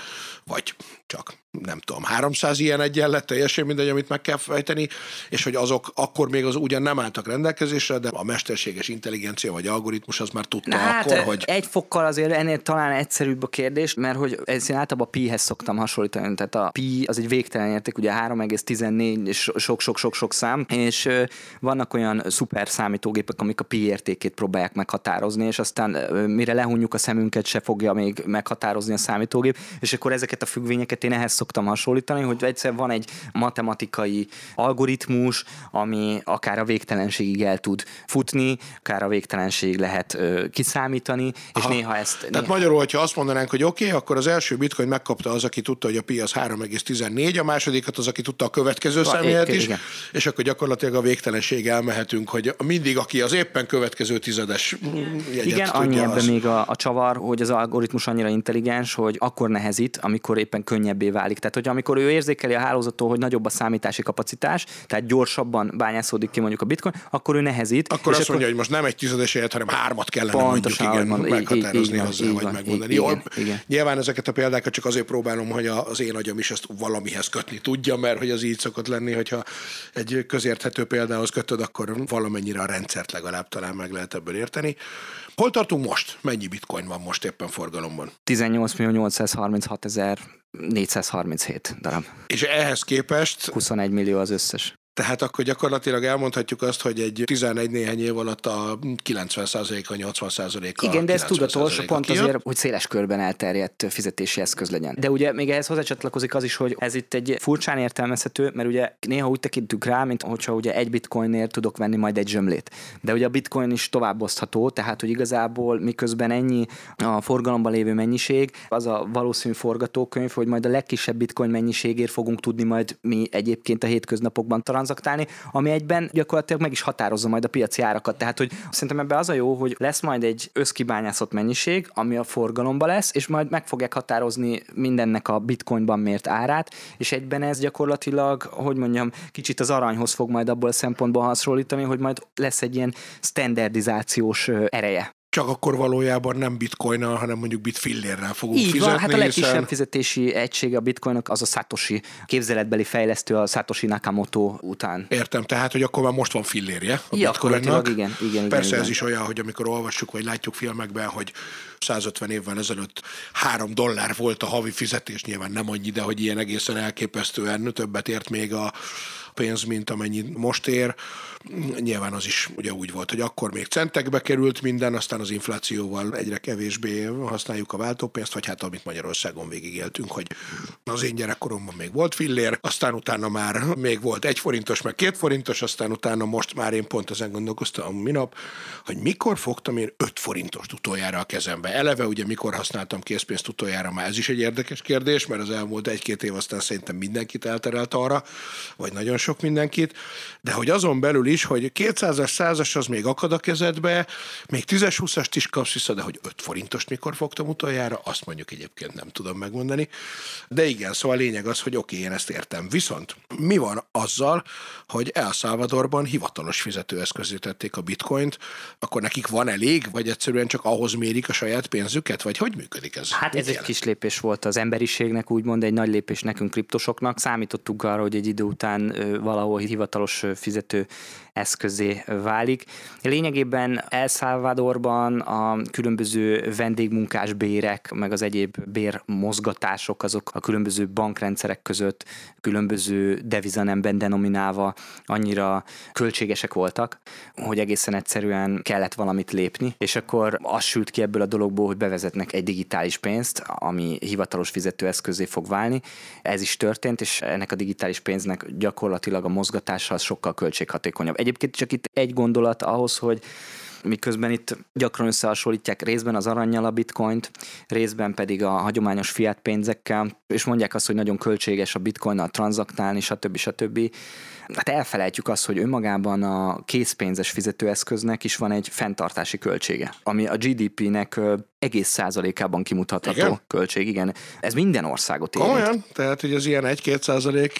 vagy csak nem tudom, 300 ilyen egyenlet, teljesen mindegy, amit meg kell fejteni, és hogy azok akkor még az ugyan nem álltak rendelkezésre, de a mesterséges intelligencia vagy algoritmus az már tudta Na, hát akkor, hogy... Egy fokkal azért ennél talán egyszerűbb a kérdés, mert hogy ez én általában a pi-hez szoktam hasonlítani, tehát a pi az egy végtelen érték, ugye 3,14 és sok-sok-sok-sok szám, és vannak olyan szuper számítógépek, amik a pi értékét próbálják meghatározni, és aztán mire lehunjuk a szemünket, se fogja még meghatározni a számítógép, és akkor ezeket a függvényeket én ehhez szoktam hasonlítani, hogy egyszer van egy matematikai algoritmus, ami akár a végtelenségig el tud futni, akár a végtelenség lehet ö, kiszámítani, és Aha. néha ezt... Tehát néha... magyarul, hogyha azt mondanánk, hogy oké, okay, akkor az első bitcoin megkapta az, aki tudta, hogy a pi az 3,14, a másodikat az, aki tudta a következő személyet is, igen. és akkor gyakorlatilag a végtelenség elmehetünk, hogy mindig, aki az éppen következő tizedes jegyet Igen, tudja, annyi ebben még a, a csavar, hogy az algoritmus annyira intelligens, hogy akkor nehezít, amikor éppen könnyebbé válik. Tehát, hogy amikor ő érzékeli a hálózattól, hogy nagyobb a számítási kapacitás, tehát gyorsabban bányászódik ki mondjuk a bitcoin, akkor ő nehezít. Akkor azt akkor... mondja, hogy most nem egy tizedes helyet, hanem hármat kellene Pontosan, mondjuk igen, mond, meghatározni így, hozzá, vagy megmondani. Jó, igen. Nyilván ezeket a példákat csak azért próbálom, hogy az én agyam is ezt valamihez kötni tudja, mert hogy az így szokott lenni, hogyha egy közérthető példához kötöd, akkor valamennyire a rendszert legalább talán meg lehet ebből érteni. Hol tartunk most? Mennyi bitcoin van most éppen forgalomban? 18 836 ezer 437 darab. És ehhez képest? 21 millió az összes. Tehát akkor gyakorlatilag elmondhatjuk azt, hogy egy 11 néhány év alatt a 90%-a, 80%-a. Igen, de ez tudatos, pont azért, hogy széles körben elterjedt fizetési eszköz legyen. De ugye még ehhez hozzácsatlakozik az is, hogy ez itt egy furcsán értelmezhető, mert ugye néha úgy tekintünk rá, mint hogyha ugye egy bitcoinért tudok venni majd egy zsömlét. De ugye a bitcoin is tovább osztható, tehát hogy igazából miközben ennyi a forgalomban lévő mennyiség, az a valószínű forgatókönyv, hogy majd a legkisebb bitcoin mennyiségért fogunk tudni majd mi egyébként a hétköznapokban tranzaktálni, ami egyben gyakorlatilag meg is határozza majd a piaci árakat. Tehát, hogy szerintem ebben az a jó, hogy lesz majd egy összkibányászott mennyiség, ami a forgalomba lesz, és majd meg fogják határozni mindennek a bitcoinban mért árát, és egyben ez gyakorlatilag, hogy mondjam, kicsit az aranyhoz fog majd abból a szempontból hasonlítani, hogy majd lesz egy ilyen standardizációs ereje csak akkor valójában nem bitcoinnal, hanem mondjuk bitfillérrel fogunk Így fizetni. Van, hát a legkisebb hiszen... fizetési egység a bitcoinnak az a Satoshi képzeletbeli fejlesztő a Satoshi Nakamoto után. Értem, tehát, hogy akkor már most van fillérje a ja, bitcoinnak. Igen, igen, igen, Persze igen. ez is olyan, hogy amikor olvassuk, vagy látjuk filmekben, hogy 150 évvel ezelőtt 3 dollár volt a havi fizetés, nyilván nem annyi, de hogy ilyen egészen elképesztően többet ért még a pénz, mint amennyi most ér. Nyilván az is ugye úgy volt, hogy akkor még centekbe került minden, aztán az inflációval egyre kevésbé használjuk a váltópénzt, vagy hát amit Magyarországon végigéltünk, hogy az én gyerekkoromban még volt fillér, aztán utána már még volt egy forintos, meg két forintos, aztán utána most már én pont ezen gondolkoztam minap, hogy mikor fogtam én 5 forintost utoljára a kezembe. Eleve ugye mikor használtam készpénzt utoljára, már ez is egy érdekes kérdés, mert az elmúlt egy-két év aztán szerintem mindenkit elterelt arra, vagy nagyon sok mindenkit, de hogy azon belül is, hogy 200-as, 100-as az még akad a kezedbe, még 10-20-ast is kapsz vissza, de hogy 5 forintost mikor fogtam utoljára, azt mondjuk egyébként nem tudom megmondani. De igen, szóval a lényeg az, hogy oké, okay, én ezt értem. Viszont mi van azzal, hogy El Salvadorban hivatalos fizetőeszközé tették a bitcoint, akkor nekik van elég, vagy egyszerűen csak ahhoz mérik a saját pénzüket, vagy hogy működik ez? Hát ez egy kis lépés volt az emberiségnek, úgymond egy nagy lépés nekünk kriptosoknak. Számítottuk arra, hogy egy idő után valahol hivatalos fizető eszközé válik. Lényegében El Salvadorban a különböző vendégmunkás bérek, meg az egyéb bérmozgatások, azok a különböző bankrendszerek között különböző devizanemben denominálva annyira költségesek voltak, hogy egészen egyszerűen kellett valamit lépni, és akkor az sült ki ebből a dologból, hogy bevezetnek egy digitális pénzt, ami hivatalos fizetőeszközé fog válni. Ez is történt, és ennek a digitális pénznek gyakorlatilag a mozgatása az sokkal költséghatékonyabb. Egyébként csak itt egy gondolat ahhoz, hogy miközben itt gyakran összehasonlítják részben az aranyjal a bitcoint, részben pedig a hagyományos fiat pénzekkel, és mondják azt, hogy nagyon költséges a bitcoinnal tranzaktálni, stb. stb hát elfelejtjük azt, hogy önmagában a készpénzes fizetőeszköznek is van egy fenntartási költsége, ami a GDP-nek egész százalékában kimutatható igen? költség, igen. Ez minden országot érint. Olyan? Tehát, hogy az ilyen 1-2 százalék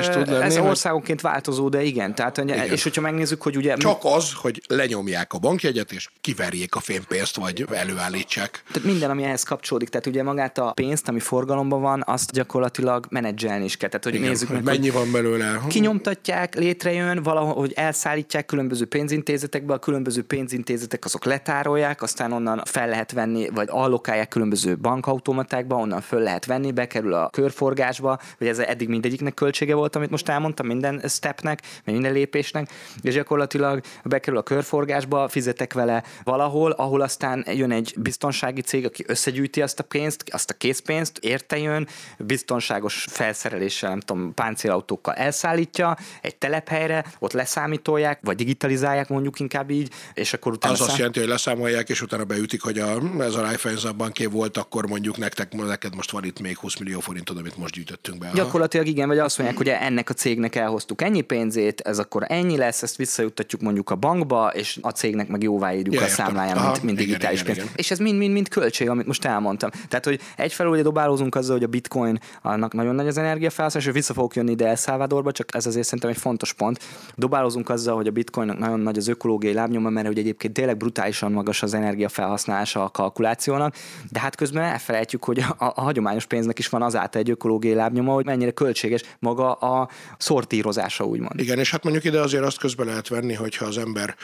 is tud lenni? Ez országonként változó, de igen. Tehát, igen. És hogyha megnézzük, hogy ugye... Csak az, hogy lenyomják a bankjegyet, és kiverjék a fénypénzt, vagy előállítsák. Tehát minden, ami ehhez kapcsolódik. Tehát ugye magát a pénzt, ami forgalomban van, azt gyakorlatilag menedzselni is kell. Tehát, hogy igen, nézzük hogy meg, mennyi hogy van belőle. Kinyomtatják, létrejön, valahogy elszállítják különböző pénzintézetekbe, a különböző pénzintézetek azok letárolják, aztán onnan fel lehet venni venni, vagy allokálják különböző bankautomatákba, onnan föl lehet venni, bekerül a körforgásba, vagy ez eddig mindegyiknek költsége volt, amit most elmondtam, minden stepnek, minden lépésnek, és gyakorlatilag bekerül a körforgásba, fizetek vele valahol, ahol aztán jön egy biztonsági cég, aki összegyűjti azt a pénzt, azt a készpénzt, érte jön, biztonságos felszereléssel, nem tudom, páncélautókkal elszállítja egy telephelyre, ott leszámítolják, vagy digitalizálják mondjuk inkább így, és akkor utána... Az szám... azt jelenti, hogy leszámolják, és utána beütik, hogy a ez a Raiffeisen banké volt, akkor mondjuk nektek, neked most van itt még 20 millió forintod, amit most gyűjtöttünk be. Gyakorlatilag igen, vagy azt mondják, hogy ennek a cégnek elhoztuk ennyi pénzét, ez akkor ennyi lesz, ezt visszajuttatjuk mondjuk a bankba, és a cégnek meg jóváírjuk ja, a számláján, Aha, mint, mint igen, digitális igen, pénz. Igen. És ez mind-mind költség, amit most elmondtam. Tehát, hogy egyfelől ugye dobálózunk azzal, hogy a bitcoin annak nagyon nagy az energiafelhasználás, és vissza fogok jönni ide El Salvadorba, csak ez azért szerintem egy fontos pont. Dobálózunk azzal, hogy a bitcoinnak nagyon nagy az ökológiai lábnyoma, mert hogy egyébként tényleg brutálisan magas az energiafelhasználása a spekulációnak, de hát közben elfelejtjük, hogy a, a hagyományos pénznek is van azáltal egy ökológiai lábnyoma, hogy mennyire költséges maga a szortírozása, úgymond. Igen, és hát mondjuk ide azért azt közben lehet venni, hogyha az ember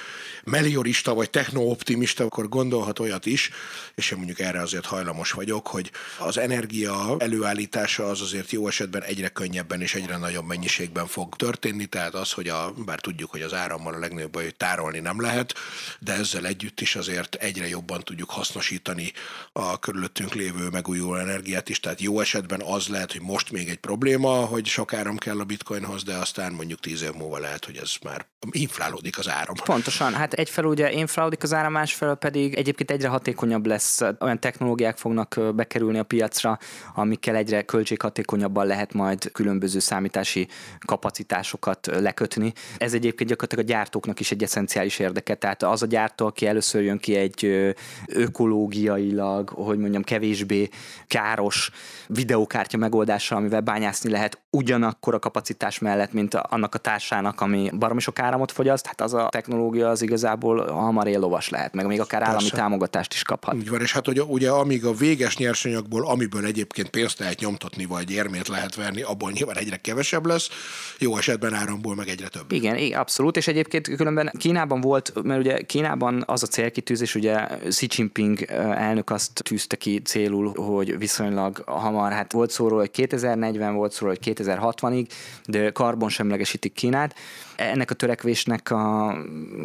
meliorista vagy technooptimista, akkor gondolhat olyat is, és én mondjuk erre azért hajlamos vagyok, hogy az energia előállítása az azért jó esetben egyre könnyebben és egyre nagyobb mennyiségben fog történni, tehát az, hogy a, bár tudjuk, hogy az árammal a legnagyobb baj, hogy tárolni nem lehet, de ezzel együtt is azért egyre jobban tudjuk hasznosítani a körülöttünk lévő megújuló energiát is, tehát jó esetben az lehet, hogy most még egy probléma, hogy sok áram kell a bitcoinhoz, de aztán mondjuk tíz év múlva lehet, hogy ez már inflálódik az áram. Pontosan, hát egyfelől ugye inflálódik az áram, másfelől pedig egyébként egyre hatékonyabb lesz, olyan technológiák fognak bekerülni a piacra, amikkel egyre költséghatékonyabban lehet majd különböző számítási kapacitásokat lekötni. Ez egyébként gyakorlatilag a gyártóknak is egy eszenciális érdeke, tehát az a gyártó, aki először jön ki egy ökológiailag, hogy mondjam, kevésbé káros videókártya megoldással, amivel bányászni lehet ugyanakkor a kapacitás mellett, mint annak a társának, ami baromi sok áramot fogyaszt, hát az a technológia az igazából hamar éllovas lehet, meg még akár állami Persze. támogatást is kaphat. Úgy van, és hát ugye, ugye amíg a véges nyersanyagból, amiből egyébként pénzt lehet nyomtatni, vagy érmét lehet verni, abból nyilván egyre kevesebb lesz, jó esetben áramból meg egyre több. Igen, igen abszolút, és egyébként különben Kínában volt, mert ugye Kínában az a célkitűzés, ugye Xi Jinping elnök azt tűzte ki célul, hogy viszonylag hamar, hát volt szóról, hogy 2040 volt szóról, hogy 2060-ig, de karbonsemlegesítik Kínát, ennek a törekvésnek a,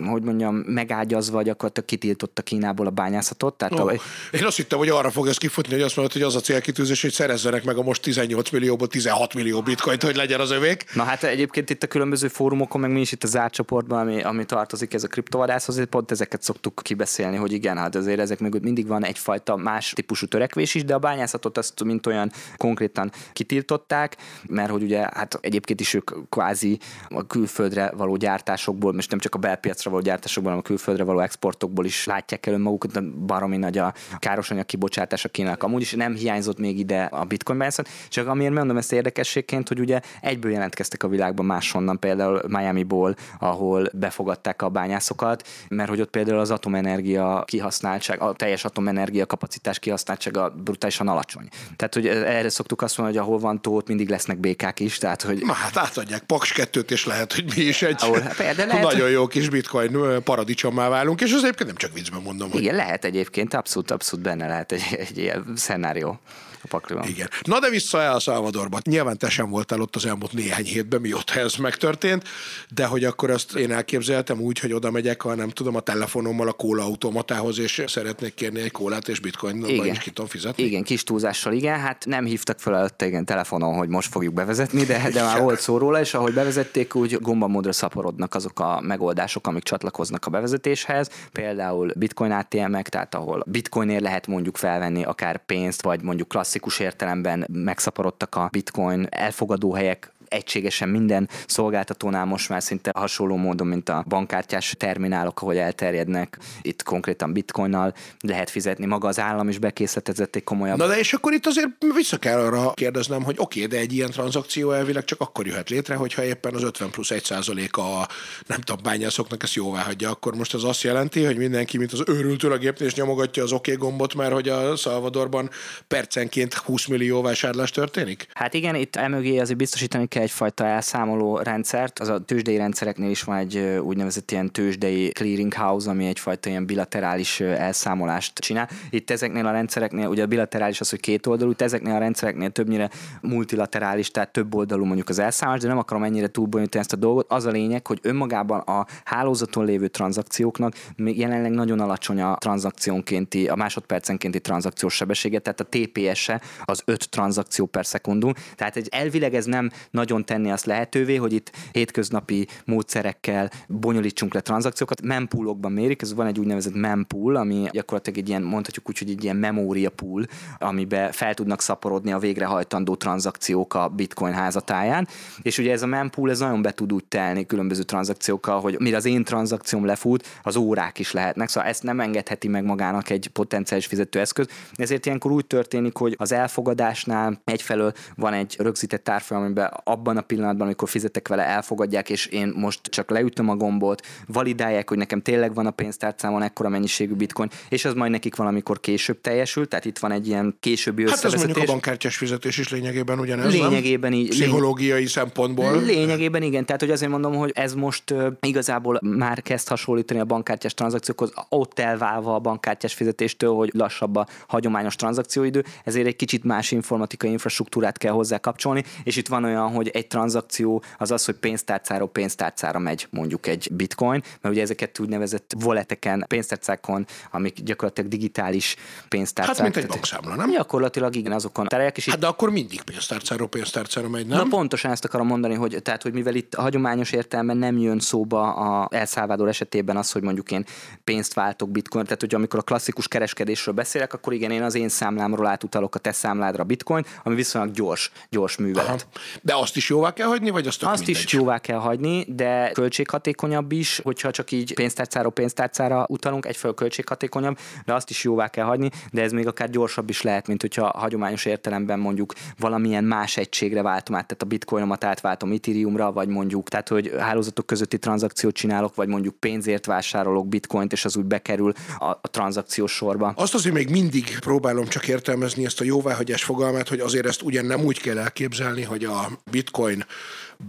hogy mondjam, megágyazva gyakorlatilag kitiltotta Kínából a bányászatot. Tehát oh, a... Én azt hittem, hogy arra fog ez kifutni, hogy azt mondod, hogy az a célkitűzés, hogy szerezzenek meg a most 18 millióból 16 millió bitcoint, hogy legyen az övék. Na hát egyébként itt a különböző fórumokon, meg mi is itt a zárt csoportban, ami, ami tartozik ez a kriptovadászhoz, pont ezeket szoktuk kibeszélni, hogy igen, hát azért ezek mögött mindig van egyfajta más típusú törekvés is, de a bányászatot azt mint olyan konkrétan kitiltották, mert hogy ugye hát egyébként is ők kvázi a külföldre külföldre való gyártásokból, most nem csak a belpiacra való gyártásokból, hanem a külföldre való exportokból is látják el önmagukat, baromi nagy a károsanyag kibocsátása Kínának. Amúgy is nem hiányzott még ide a bitcoin bányászat, csak amiért mondom ezt érdekességként, hogy ugye egyből jelentkeztek a világban máshonnan, például Miami-ból, ahol befogadták a bányászokat, mert hogy ott például az atomenergia kihasználtság, a teljes atomenergia kapacitás kihasználtsága brutálisan alacsony. Tehát, hogy erre szoktuk azt mondani, hogy ahol van tó, ott mindig lesznek békák is. Tehát, hogy... Na hát átadják Paks 2 és lehet, hogy mi is egy Ahol, hát de lehet, nagyon jó kis bitcoin paradicsommá válunk, és az egyébként nem csak viccben mondom. Igen, hogy... lehet egyébként, abszolút, abszolút benne lehet egy, egy ilyen szenárió a pakliban. Igen. Na de vissza el Salvadorba. Nyilván te sem voltál ott az elmúlt néhány hétben, mióta ez megtörtént, de hogy akkor azt én elképzeltem úgy, hogy oda megyek, ha nem tudom, a telefonommal a kóla automatához, és szeretnék kérni egy kólát, és bitcoin is ki tudom fizetni. Igen, kis túlzással, igen. Hát nem hívtak fel előtte igen, telefonon, hogy most fogjuk bevezetni, de, de már volt szó róla, és ahogy bevezették, úgy gombamódra szaporodnak azok a megoldások, amik csatlakoznak a bevezetéshez. Például bitcoin ATM-ek, tehát ahol bitcoinért lehet mondjuk felvenni akár pénzt, vagy mondjuk klassz klasszikus értelemben megszaporodtak a bitcoin elfogadó helyek egységesen minden szolgáltatónál most már szinte hasonló módon, mint a bankkártyás terminálok, ahogy elterjednek. Itt konkrétan bitcoinnal lehet fizetni. Maga az állam is bekészletezett egy komolyabb. Na de és akkor itt azért vissza kell arra kérdeznem, hogy oké, okay, de egy ilyen tranzakció elvileg csak akkor jöhet létre, hogyha éppen az 50 plusz 1 a nem tudom, bányászoknak ezt jóvá hagyja. Akkor most az azt jelenti, hogy mindenki, mint az őrültől a gépnél, és nyomogatja az oké okay gombot, mert hogy a Salvadorban percenként 20 millió vásárlás történik? Hát igen, itt emögé azért biztosítani kell egyfajta elszámoló rendszert. Az a tőzsdei rendszereknél is van egy úgynevezett ilyen tőzsdei clearing house, ami egyfajta ilyen bilaterális elszámolást csinál. Itt ezeknél a rendszereknél, ugye a bilaterális az, hogy két oldalú, itt ezeknél a rendszereknél többnyire multilaterális, tehát több oldalú mondjuk az elszámolás, de nem akarom ennyire túlbonyolítani ezt a dolgot. Az a lényeg, hogy önmagában a hálózaton lévő tranzakcióknak még jelenleg nagyon alacsony a tranzakciónkénti, a másodpercenkénti tranzakciós sebessége, tehát a TPS-e az 5 tranzakció per szekundum. Tehát egy, elvileg ez nem nagyon nagyon tenni azt lehetővé, hogy itt hétköznapi módszerekkel bonyolítsunk le tranzakciókat. Mempoolokban mérik, ez van egy úgynevezett mempool, ami gyakorlatilag egy ilyen, mondhatjuk úgy, hogy egy ilyen memória pool, amibe fel tudnak szaporodni a végrehajtandó tranzakciók a bitcoin házatáján. És ugye ez a mempool, ez nagyon be tud úgy telni különböző tranzakciókkal, hogy mire az én tranzakcióm lefut, az órák is lehetnek, szóval ezt nem engedheti meg magának egy potenciális fizetőeszköz. Ezért ilyenkor úgy történik, hogy az elfogadásnál egyfelől van egy rögzített tárfolyam, amiben abban a pillanatban, amikor fizetek vele, elfogadják, és én most csak leütöm a gombot, validálják, hogy nekem tényleg van a pénztárcámon ekkora mennyiségű bitcoin, és az majd nekik valamikor később teljesül, tehát itt van egy ilyen későbbi Hát ez mondjuk a bankkártyás fizetés is lényegében ugyanez, Lényegében nem? így- Pszichológiai szempontból. Lényegében igen, tehát hogy azért mondom, hogy ez most uh, igazából már kezd hasonlítani a bankkártyás tranzakciókhoz, ott elválva a bankkártyás fizetéstől, hogy lassabb a hagyományos tranzakcióidő, ezért egy kicsit más informatikai infrastruktúrát kell hozzá kapcsolni, és itt van olyan, hogy egy tranzakció az az, hogy pénztárcáról pénztárcára megy mondjuk egy bitcoin, mert ugye ezeket úgynevezett walleteken, pénztárcákon, amik gyakorlatilag digitális pénztárcák. Hát mint egy bankszámla, nem? Gyakorlatilag igen, azokon terelják, és itt Hát de akkor mindig pénztárcáról pénztárcára megy, Na nem? pontosan ezt akarom mondani, hogy, tehát, hogy mivel itt a hagyományos értelemben nem jön szóba a El Salvador esetében az, hogy mondjuk én pénzt váltok bitcoin, tehát hogy amikor a klasszikus kereskedésről beszélek, akkor igen, én az én számlámról átutalok a te számládra bitcoin, ami viszonylag gyors, gyors művelet. Aha. De azt is jóvá kell hagyni, vagy azt Azt mindegy? is jóvá kell hagyni, de költséghatékonyabb is, hogyha csak így pénztárcáról pénztárcára utalunk, egyfelől költséghatékonyabb, de azt is jóvá kell hagyni, de ez még akár gyorsabb is lehet, mint hogyha hagyományos értelemben mondjuk valamilyen más egységre váltom át, tehát a bitcoinomat átváltom Ethereumra, vagy mondjuk, tehát hogy hálózatok közötti tranzakciót csinálok, vagy mondjuk pénzért vásárolok bitcoint, és az úgy bekerül a, a tranzakciós sorba. Azt azért még mindig próbálom csak értelmezni ezt a jóváhagyás fogalmát, hogy azért ezt ugyan nem úgy kell elképzelni, hogy a bitcoin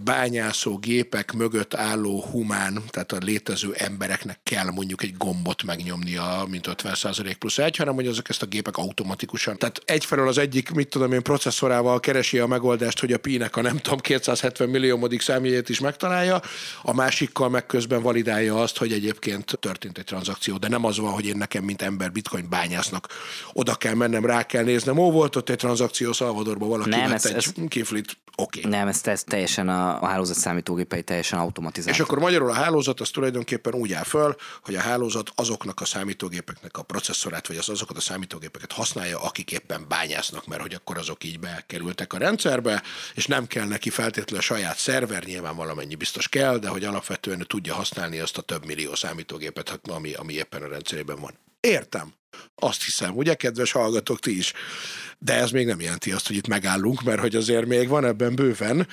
bányászó gépek mögött álló humán, tehát a létező embereknek kell mondjuk egy gombot megnyomnia, mint 50% plusz egy, hanem hogy azok ezt a gépek automatikusan. Tehát egyfelől az egyik, mit tudom én, processzorával keresi a megoldást, hogy a pi-nek a nem tudom 270 milliómodik számjegyét is megtalálja, a másikkal meg közben validálja azt, hogy egyébként történt egy tranzakció, de nem az van, hogy én nekem, mint ember bitcoin bányásznak oda kell mennem, rá kell néznem, ó, volt ott egy tranzakció Szalvadorban, valaki Nem, vett ez- egy ez- kiflit, oké. Okay. Nem, ez, ez teljesen a, a hálózat számítógépei teljesen automatizált. És akkor magyarul a hálózat az tulajdonképpen úgy áll föl, hogy a hálózat azoknak a számítógépeknek a processzorát, vagy az azokat a számítógépeket használja, akik éppen bányásznak, mert hogy akkor azok így bekerültek a rendszerbe, és nem kell neki feltétlenül a saját szerver, nyilván valamennyi biztos kell, de hogy alapvetően ő tudja használni azt a több millió számítógépet, hát, ami, ami éppen a rendszerében van. Értem. Azt hiszem, ugye, kedves hallgatók, ti is. De ez még nem jelenti azt, hogy itt megállunk, mert hogy azért még van ebben bőven.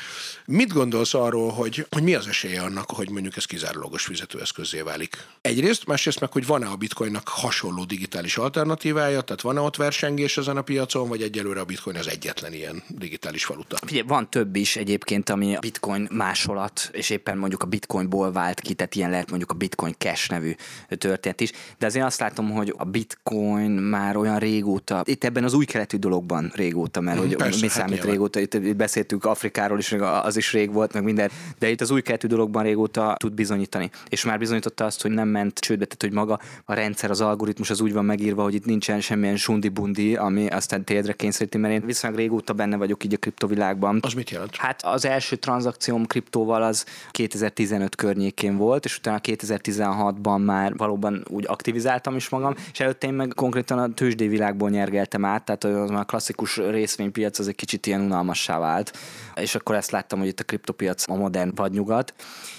Mit gondolsz arról, hogy, hogy mi az esélye annak, hogy mondjuk ez kizárólagos fizetőeszközé válik? Egyrészt, másrészt meg, hogy van-e a bitcoinnak hasonló digitális alternatívája, tehát van-e ott versengés ezen a piacon, vagy egyelőre a bitcoin az egyetlen ilyen digitális valuta? Figyelj, van több is egyébként, ami a bitcoin másolat, és éppen mondjuk a bitcoinból vált ki, tehát ilyen lehet mondjuk a bitcoin cash nevű történet is. De azért azt látom, hogy a bitcoin már olyan régóta, itt ebben az új keletű dologban régóta, mert hogy persze, mi hát számít nyilván. régóta, itt, beszéltünk Afrikáról is, az is rég volt, meg minden, de itt az új keletű dologban régóta tud bizonyítani. És már bizonyította azt, hogy nem ment csődbe, tehát hogy maga a rendszer, az algoritmus az úgy van megírva, hogy itt nincsen semmilyen sundi-bundi, ami aztán térdre kényszeríti, mert én viszonylag régóta benne vagyok így a kriptovilágban. Az mit jelent? Hát az első tranzakcióm kriptóval az 2015 környékén volt, és utána 2016-ban már valóban úgy aktivizáltam is magam, és előtte én meg konkrétan a tőzsdei világból nyergeltem át, tehát az már klasszikus részvénypiac az egy kicsit ilyen unalmassá vált, és akkor ezt láttam, hogy itt a kriptopiac a modern vadnyugat,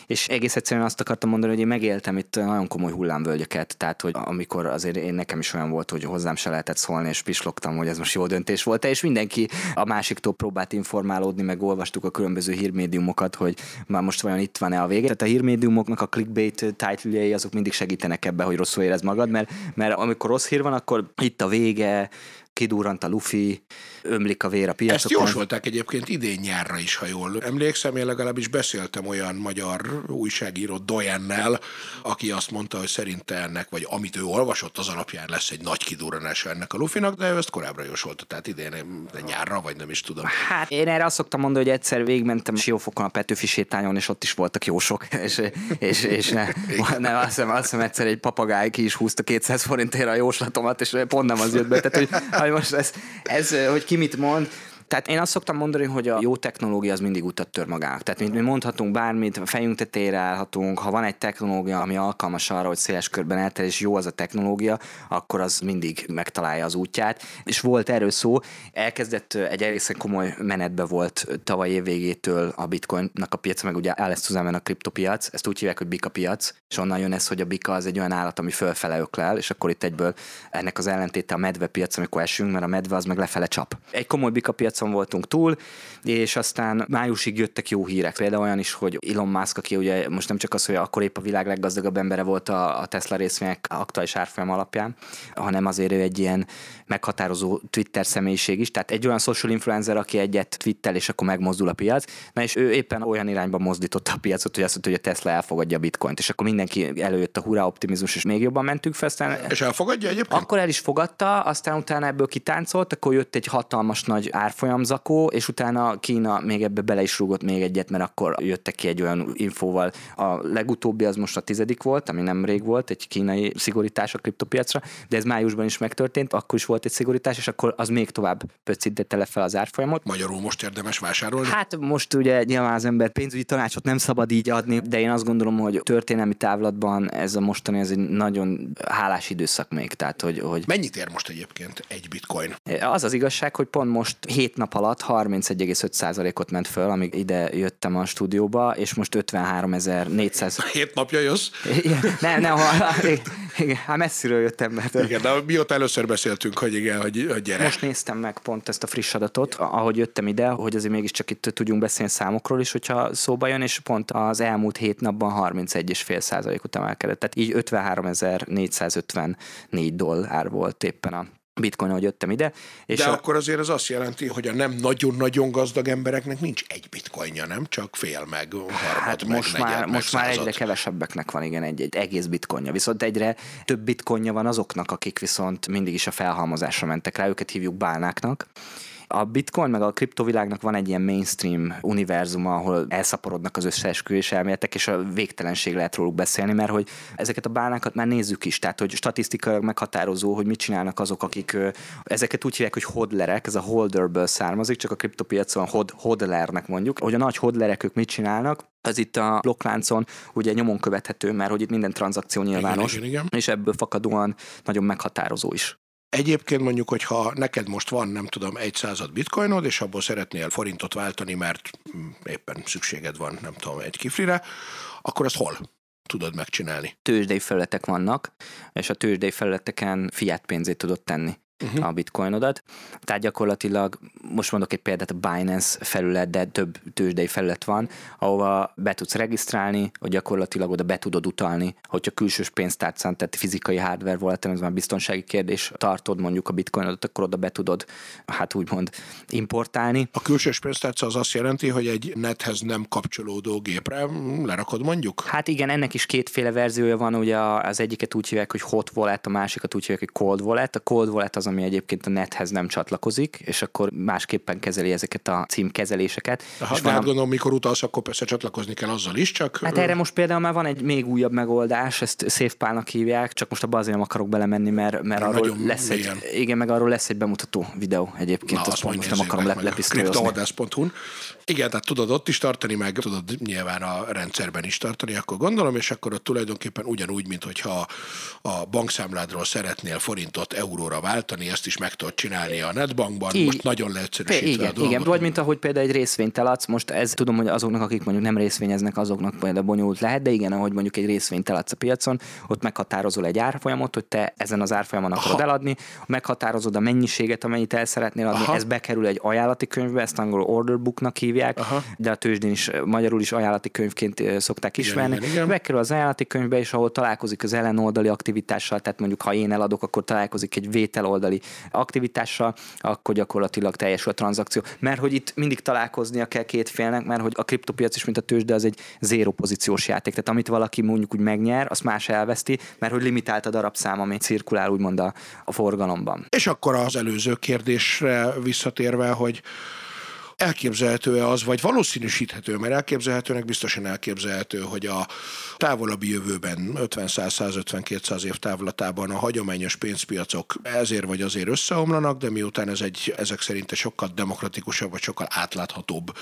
és egész egyszerűen azt akartam mondani, hogy én megéltem itt nagyon komoly hullámvölgyeket, tehát hogy amikor azért én nekem is olyan volt, hogy hozzám se lehetett szólni, és pislogtam, hogy ez most jó döntés volt, és mindenki a másiktól próbált informálódni, meg olvastuk a különböző hírmédiumokat, hogy már most vajon itt van-e a vége. Tehát a hírmédiumoknak a clickbait title azok mindig segítenek ebbe, hogy rosszul érez magad, mert, mert amikor rossz hír van, akkor itt a vége, kidurrant a lufi, ömlik a vér a Ezt piacokon. jósolták egyébként idén nyárra is, ha jól emlékszem, én legalábbis beszéltem olyan magyar újságíró Doyennel, aki azt mondta, hogy szerinte ennek, vagy amit ő olvasott, az alapján lesz egy nagy kidurranása ennek a Lufinak, de ő ezt korábbra jósolta, tehát idén de nyárra, vagy nem is tudom. Hát én erre azt szoktam mondani, hogy egyszer végigmentem Siófokon a Petőfi sétányon, és ott is voltak jósok, és, és, és ne, nem, azt hiszem, azt hiszem egyszer egy papagáj ki is húzta 200 forintért a jóslatomat, és pont nem az jött be. Tehát, hogy, hogy most ez, ez, hogy ki mit mond, tehát én azt szoktam mondani, hogy a jó technológia az mindig utat tör magának. Tehát mi, mi mondhatunk bármit, a fejünk tetejére állhatunk, ha van egy technológia, ami alkalmas arra, hogy széles körben elterj, és jó az a technológia, akkor az mindig megtalálja az útját. És volt erről szó, elkezdett egy egészen komoly menetbe volt tavaly év végétől a bitcoinnak a piaca, meg ugye áll ezt a kriptopiac, ezt úgy hívják, hogy bika piac, és onnan jön ez, hogy a bika az egy olyan állat, ami fölfele öklel, és akkor itt egyből ennek az ellentéte a medve piac, amikor esünk, mert a medve az meg lefele csap. Egy komoly bika piac piacon voltunk túl, és aztán májusig jöttek jó hírek. Például olyan is, hogy Elon Musk, aki ugye most nem csak az, hogy akkor épp a világ leggazdagabb embere volt a, a Tesla részvények aktuális árfolyam alapján, hanem azért ő egy ilyen meghatározó Twitter személyiség is, tehát egy olyan social influencer, aki egyet twittel, és akkor megmozdul a piac, na és ő éppen olyan irányba mozdította a piacot, hogy azt mondta, hogy a Tesla elfogadja a bitcoint, és akkor mindenki előjött a hurrá optimizmus, és még jobban mentünk fel. Aztán és elfogadja egyébként? Akkor el is fogadta, aztán utána ebből kitáncolt, akkor jött egy hatalmas nagy árfolyamzakó, és utána Kína még ebbe bele is rúgott még egyet, mert akkor jöttek ki egy olyan infóval. A legutóbbi az most a tizedik volt, ami nem rég volt, egy kínai szigorítás a kriptopiacra, de ez májusban is megtörtént, akkor is volt egy szigorítás, és akkor az még tovább pöccintette le fel az árfolyamot. Magyarul most érdemes vásárolni? Hát most ugye nyilván az ember pénzügyi tanácsot nem szabad így adni, de én azt gondolom, hogy történelmi távlatban ez a mostani ez egy nagyon hálás időszak még. Tehát, hogy, hogy Mennyit ér most egyébként egy bitcoin? Az az igazság, hogy pont most 7 nap alatt 31,5%-ot ment föl, amíg ide jöttem a stúdióba, és most 53.400. 7 napja jössz? Igen, nem, nem, igen, hát messziről jöttem. Mert... Igen, de mióta először beszéltünk, hogy igen, hogy, hogy gyere. Most néztem meg pont ezt a friss adatot, ahogy jöttem ide, hogy azért mégiscsak itt tudjunk beszélni számokról is, hogyha szóba jön, és pont az elmúlt hét napban 31,5%-ot emelkedett. Tehát így 53.454 dollár volt éppen a bitcoin, hogy jöttem ide. És De a... akkor azért ez azt jelenti, hogy a nem nagyon-nagyon gazdag embereknek nincs egy bitcoinja, nem? Csak fél meg, harmad, hát meg, most negyed, már, meg most már század. egyre kevesebbeknek van, igen, egy, egy egész bitcoinja. Viszont egyre több bitcoinja van azoknak, akik viszont mindig is a felhalmozásra mentek rá, őket hívjuk bálnáknak a bitcoin meg a kriptovilágnak van egy ilyen mainstream univerzuma, ahol elszaporodnak az összeesküvés elméletek, és a végtelenség lehet róluk beszélni, mert hogy ezeket a bálnákat már nézzük is, tehát hogy statisztikailag meghatározó, hogy mit csinálnak azok, akik ezeket úgy hívják, hogy hodlerek, ez a holderből származik, csak a kriptopiacon hod, hodlernek mondjuk, hogy a nagy hodlerek ők mit csinálnak, az itt a blokkláncon ugye nyomon követhető, mert hogy itt minden tranzakció nyilvános, igen, igen, igen. és ebből fakadóan nagyon meghatározó is. Egyébként mondjuk, hogyha neked most van, nem tudom, egy század bitcoinod, és abból szeretnél forintot váltani, mert éppen szükséged van, nem tudom, egy kiflire, akkor azt hol tudod megcsinálni? Tőzsdei felületek vannak, és a tőzsdei felületeken fiat pénzét tudod tenni uh-huh. a bitcoinodat. Tehát gyakorlatilag, most mondok egy példát, a Binance felület, de több tőzsdei felület van, ahova be tudsz regisztrálni, hogy gyakorlatilag oda be tudod utalni, hogyha külsős pénztárcán, tehát fizikai hardware volt, ez már biztonsági kérdés, tartod mondjuk a bitcoinodat, akkor oda be tudod, hát úgymond importálni. A külsős pénztárca az azt jelenti, hogy egy nethez nem kapcsolódó gépre lerakod mondjuk? Hát igen, ennek is kétféle verziója van, ugye az egyiket úgy hívják, hogy hot wallet, a másikat úgy hívják, hogy cold wallet. A cold wallet az, ami egyébként a nethez nem csatlakozik, és akkor másképpen kezeli ezeket a címkezeléseket. Aha, és de hát gondolom, mikor utalsz, akkor persze csatlakozni kell azzal is, csak... Hát erre most például már van egy még újabb megoldás, ezt SafePal-nak hívják, csak most abban azért nem akarok belemenni, mert, mert arról lesz egy, igen, meg arról lesz egy bemutató videó egyébként, Na, azt most nem akarom le, lepisztolyozni. Igen, tehát tudod ott is tartani, meg tudod nyilván a rendszerben is tartani, akkor gondolom, és akkor ott tulajdonképpen ugyanúgy, mint hogyha a bankszámládról szeretnél forintot euróra váltani, ezt is meg tudod csinálni a netbankban, Így. most nagyon leegyszerűsítve igen, a dolgot. Igen, vagy mint ahogy például egy részvényt eladsz, most ez tudom, hogy azoknak, akik mondjuk nem részvényeznek, azoknak például bonyolult lehet, de igen, ahogy mondjuk egy részvényt eladsz a piacon, ott meghatározol egy árfolyamot, hogy te ezen az árfolyamon akarod eladni, meghatározod a mennyiséget, amennyit el szeretnél adni, Aha. ez bekerül egy ajánlati könyvbe, ezt angol order booknak hívják, Aha. de a tőzsdén is magyarul is ajánlati könyvként szokták ismerni. Igen, igen, igen. Bekerül az ajánlati könyvbe, és ahol találkozik az ellenoldali aktivitással, tehát mondjuk ha én eladok, akkor találkozik egy vételoldali aktivitással, akkor gyakorlatilag teljesül a tranzakció. Mert hogy itt mindig találkoznia kell két félnek, mert hogy a kriptopiac is, mint a tőzsde, az egy zéro pozíciós játék. Tehát amit valaki mondjuk úgy megnyer, azt más elveszti, mert hogy limitált a darabszám, ami cirkulál úgymond a, a forgalomban. És akkor az előző kérdésre visszatérve, hogy elképzelhető-e az, vagy valószínűsíthető, mert elképzelhetőnek biztosan elképzelhető, hogy a távolabbi jövőben 50-100-150-200 év távlatában a hagyományos pénzpiacok ezért vagy azért összeomlanak, de miután ez egy ezek szerint sokkal demokratikusabb, vagy sokkal átláthatóbb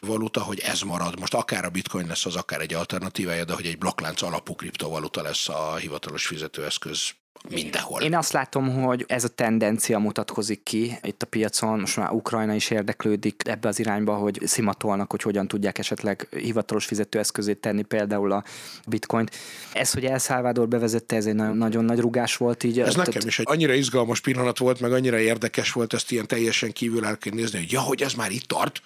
valuta, hogy ez marad. Most akár a bitcoin lesz az, akár egy alternatívája, de hogy egy blokklánc alapú kriptovaluta lesz a hivatalos fizetőeszköz mindenhol. Én azt látom, hogy ez a tendencia mutatkozik ki itt a piacon, most már Ukrajna is érdeklődik ebbe az irányba, hogy szimatolnak, hogy hogyan tudják esetleg hivatalos fizetőeszközét tenni például a bitcoint. Ez, hogy El Salvador bevezette, ez egy nagyon, nagyon nagy rugás volt így. Ez nekem is egy annyira izgalmas pillanat volt, meg annyira érdekes volt ezt ilyen teljesen kívül el nézni, hogy ja, hogy ez már itt tart,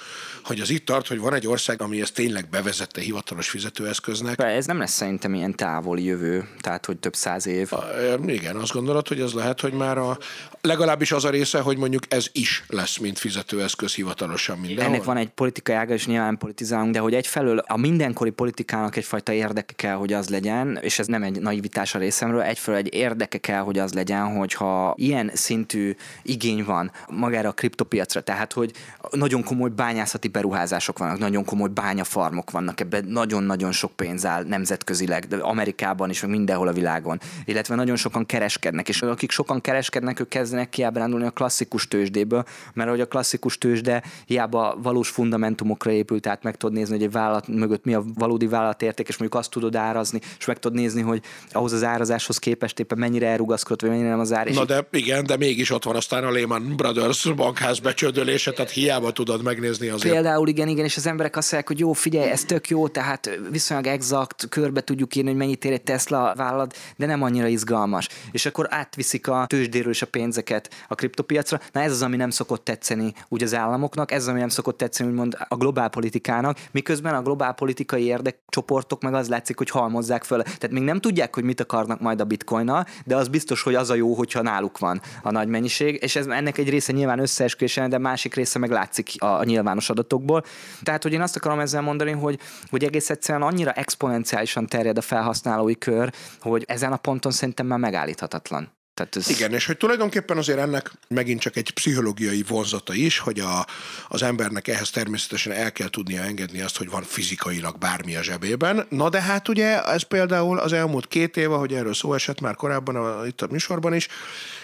hogy az itt tart, hogy van egy ország, ami ezt tényleg bevezette hivatalos fizetőeszköznek. Ez nem lesz szerintem ilyen távoli jövő, tehát hogy több száz év. A, igen, azt gondolod, hogy ez lehet, hogy már a, legalábbis az a része, hogy mondjuk ez is lesz, mint fizetőeszköz hivatalosan mindenhol. Ennek van egy politikai ága, és nyilván politizálunk, de hogy egyfelől a mindenkori politikának egyfajta érdeke kell, hogy az legyen, és ez nem egy naivitás a részemről, egyfelől egy érdeke kell, hogy az legyen, hogyha ilyen szintű igény van magára a kriptopiacra, tehát hogy nagyon komoly bányászati beruházások vannak, nagyon komoly bányafarmok vannak, ebben nagyon-nagyon sok pénz áll nemzetközileg, de Amerikában is, meg mindenhol a világon, illetve nagyon sokan kereskednek, és akik sokan kereskednek, ők kezdenek kiábrándulni a klasszikus tőzsdéből, mert hogy a klasszikus tőzsde hiába valós fundamentumokra épült, tehát meg tudod nézni, hogy egy vállalat mögött mi a valódi vállalatérték, és mondjuk azt tudod árazni, és meg tudod nézni, hogy ahhoz az árazáshoz képest éppen mennyire elrugaszkodott, vagy mennyire nem az ár. Na de igen, de mégis ott van aztán a Lehman Brothers bankház becsődölése, tehát hiába tudod megnézni azért. Például igen, igen, és az emberek azt mondják, hogy jó, figyelj, ez tök jó, tehát viszonylag exakt, körbe tudjuk írni, hogy mennyit ér egy Tesla vállalat, de nem annyira izgalmas. És akkor átviszik a tőzsdéről is a pénzeket a kriptopiacra. Na ez az, ami nem szokott tetszeni úgy az államoknak, ez az, ami nem szokott tetszeni úgymond a globálpolitikának, miközben a globálpolitikai érdekcsoportok meg az látszik, hogy halmozzák föl. Tehát még nem tudják, hogy mit akarnak majd a bitcoinnal, de az biztos, hogy az a jó, hogyha náluk van a nagy mennyiség, és ez ennek egy része nyilván összeesküvésen, de másik része meg látszik a, a nyilvános adatokból. Tehát, hogy én azt akarom ezzel mondani, hogy, hogy egész egyszerűen annyira exponenciálisan terjed a felhasználói kör, hogy ezen a ponton szerintem már megállíthatatlan. Tehát ez... Igen, és hogy tulajdonképpen azért ennek megint csak egy pszichológiai vonzata is, hogy a, az embernek ehhez természetesen el kell tudnia engedni azt, hogy van fizikailag bármi a zsebében. Na de hát ugye ez például az elmúlt két év, hogy erről szó esett már korábban a, itt a műsorban is,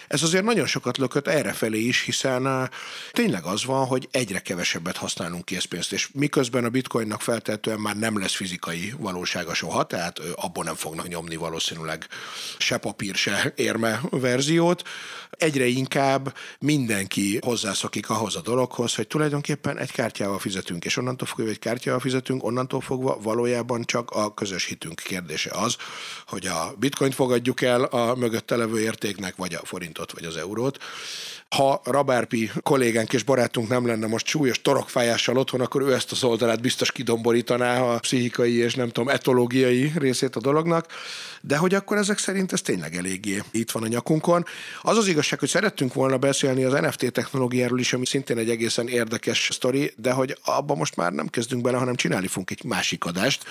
ez azért nagyon sokat lökött errefelé is, hiszen tényleg az van, hogy egyre kevesebbet használunk készpénzt, és miközben a bitcoinnak feltehetően már nem lesz fizikai valósága soha, tehát abból nem fognak nyomni valószínűleg se papír, se érme verziót, egyre inkább mindenki hozzászokik ahhoz a dologhoz, hogy tulajdonképpen egy kártyával fizetünk, és onnantól fogva, hogy egy kártyával fizetünk, onnantól fogva valójában csak a közös hitünk kérdése az, hogy a bitcoint fogadjuk el a mögötte levő értéknek, vagy a forintot, vagy az eurót ha Rabárpi kollégánk és barátunk nem lenne most súlyos torokfájással otthon, akkor ő ezt az oldalát biztos kidomborítaná a pszichikai és nem tudom, etológiai részét a dolognak, de hogy akkor ezek szerint ez tényleg eléggé itt van a nyakunkon. Az az igazság, hogy szerettünk volna beszélni az NFT technológiáról is, ami szintén egy egészen érdekes sztori, de hogy abba most már nem kezdünk bele, hanem csinálni fogunk egy másik adást.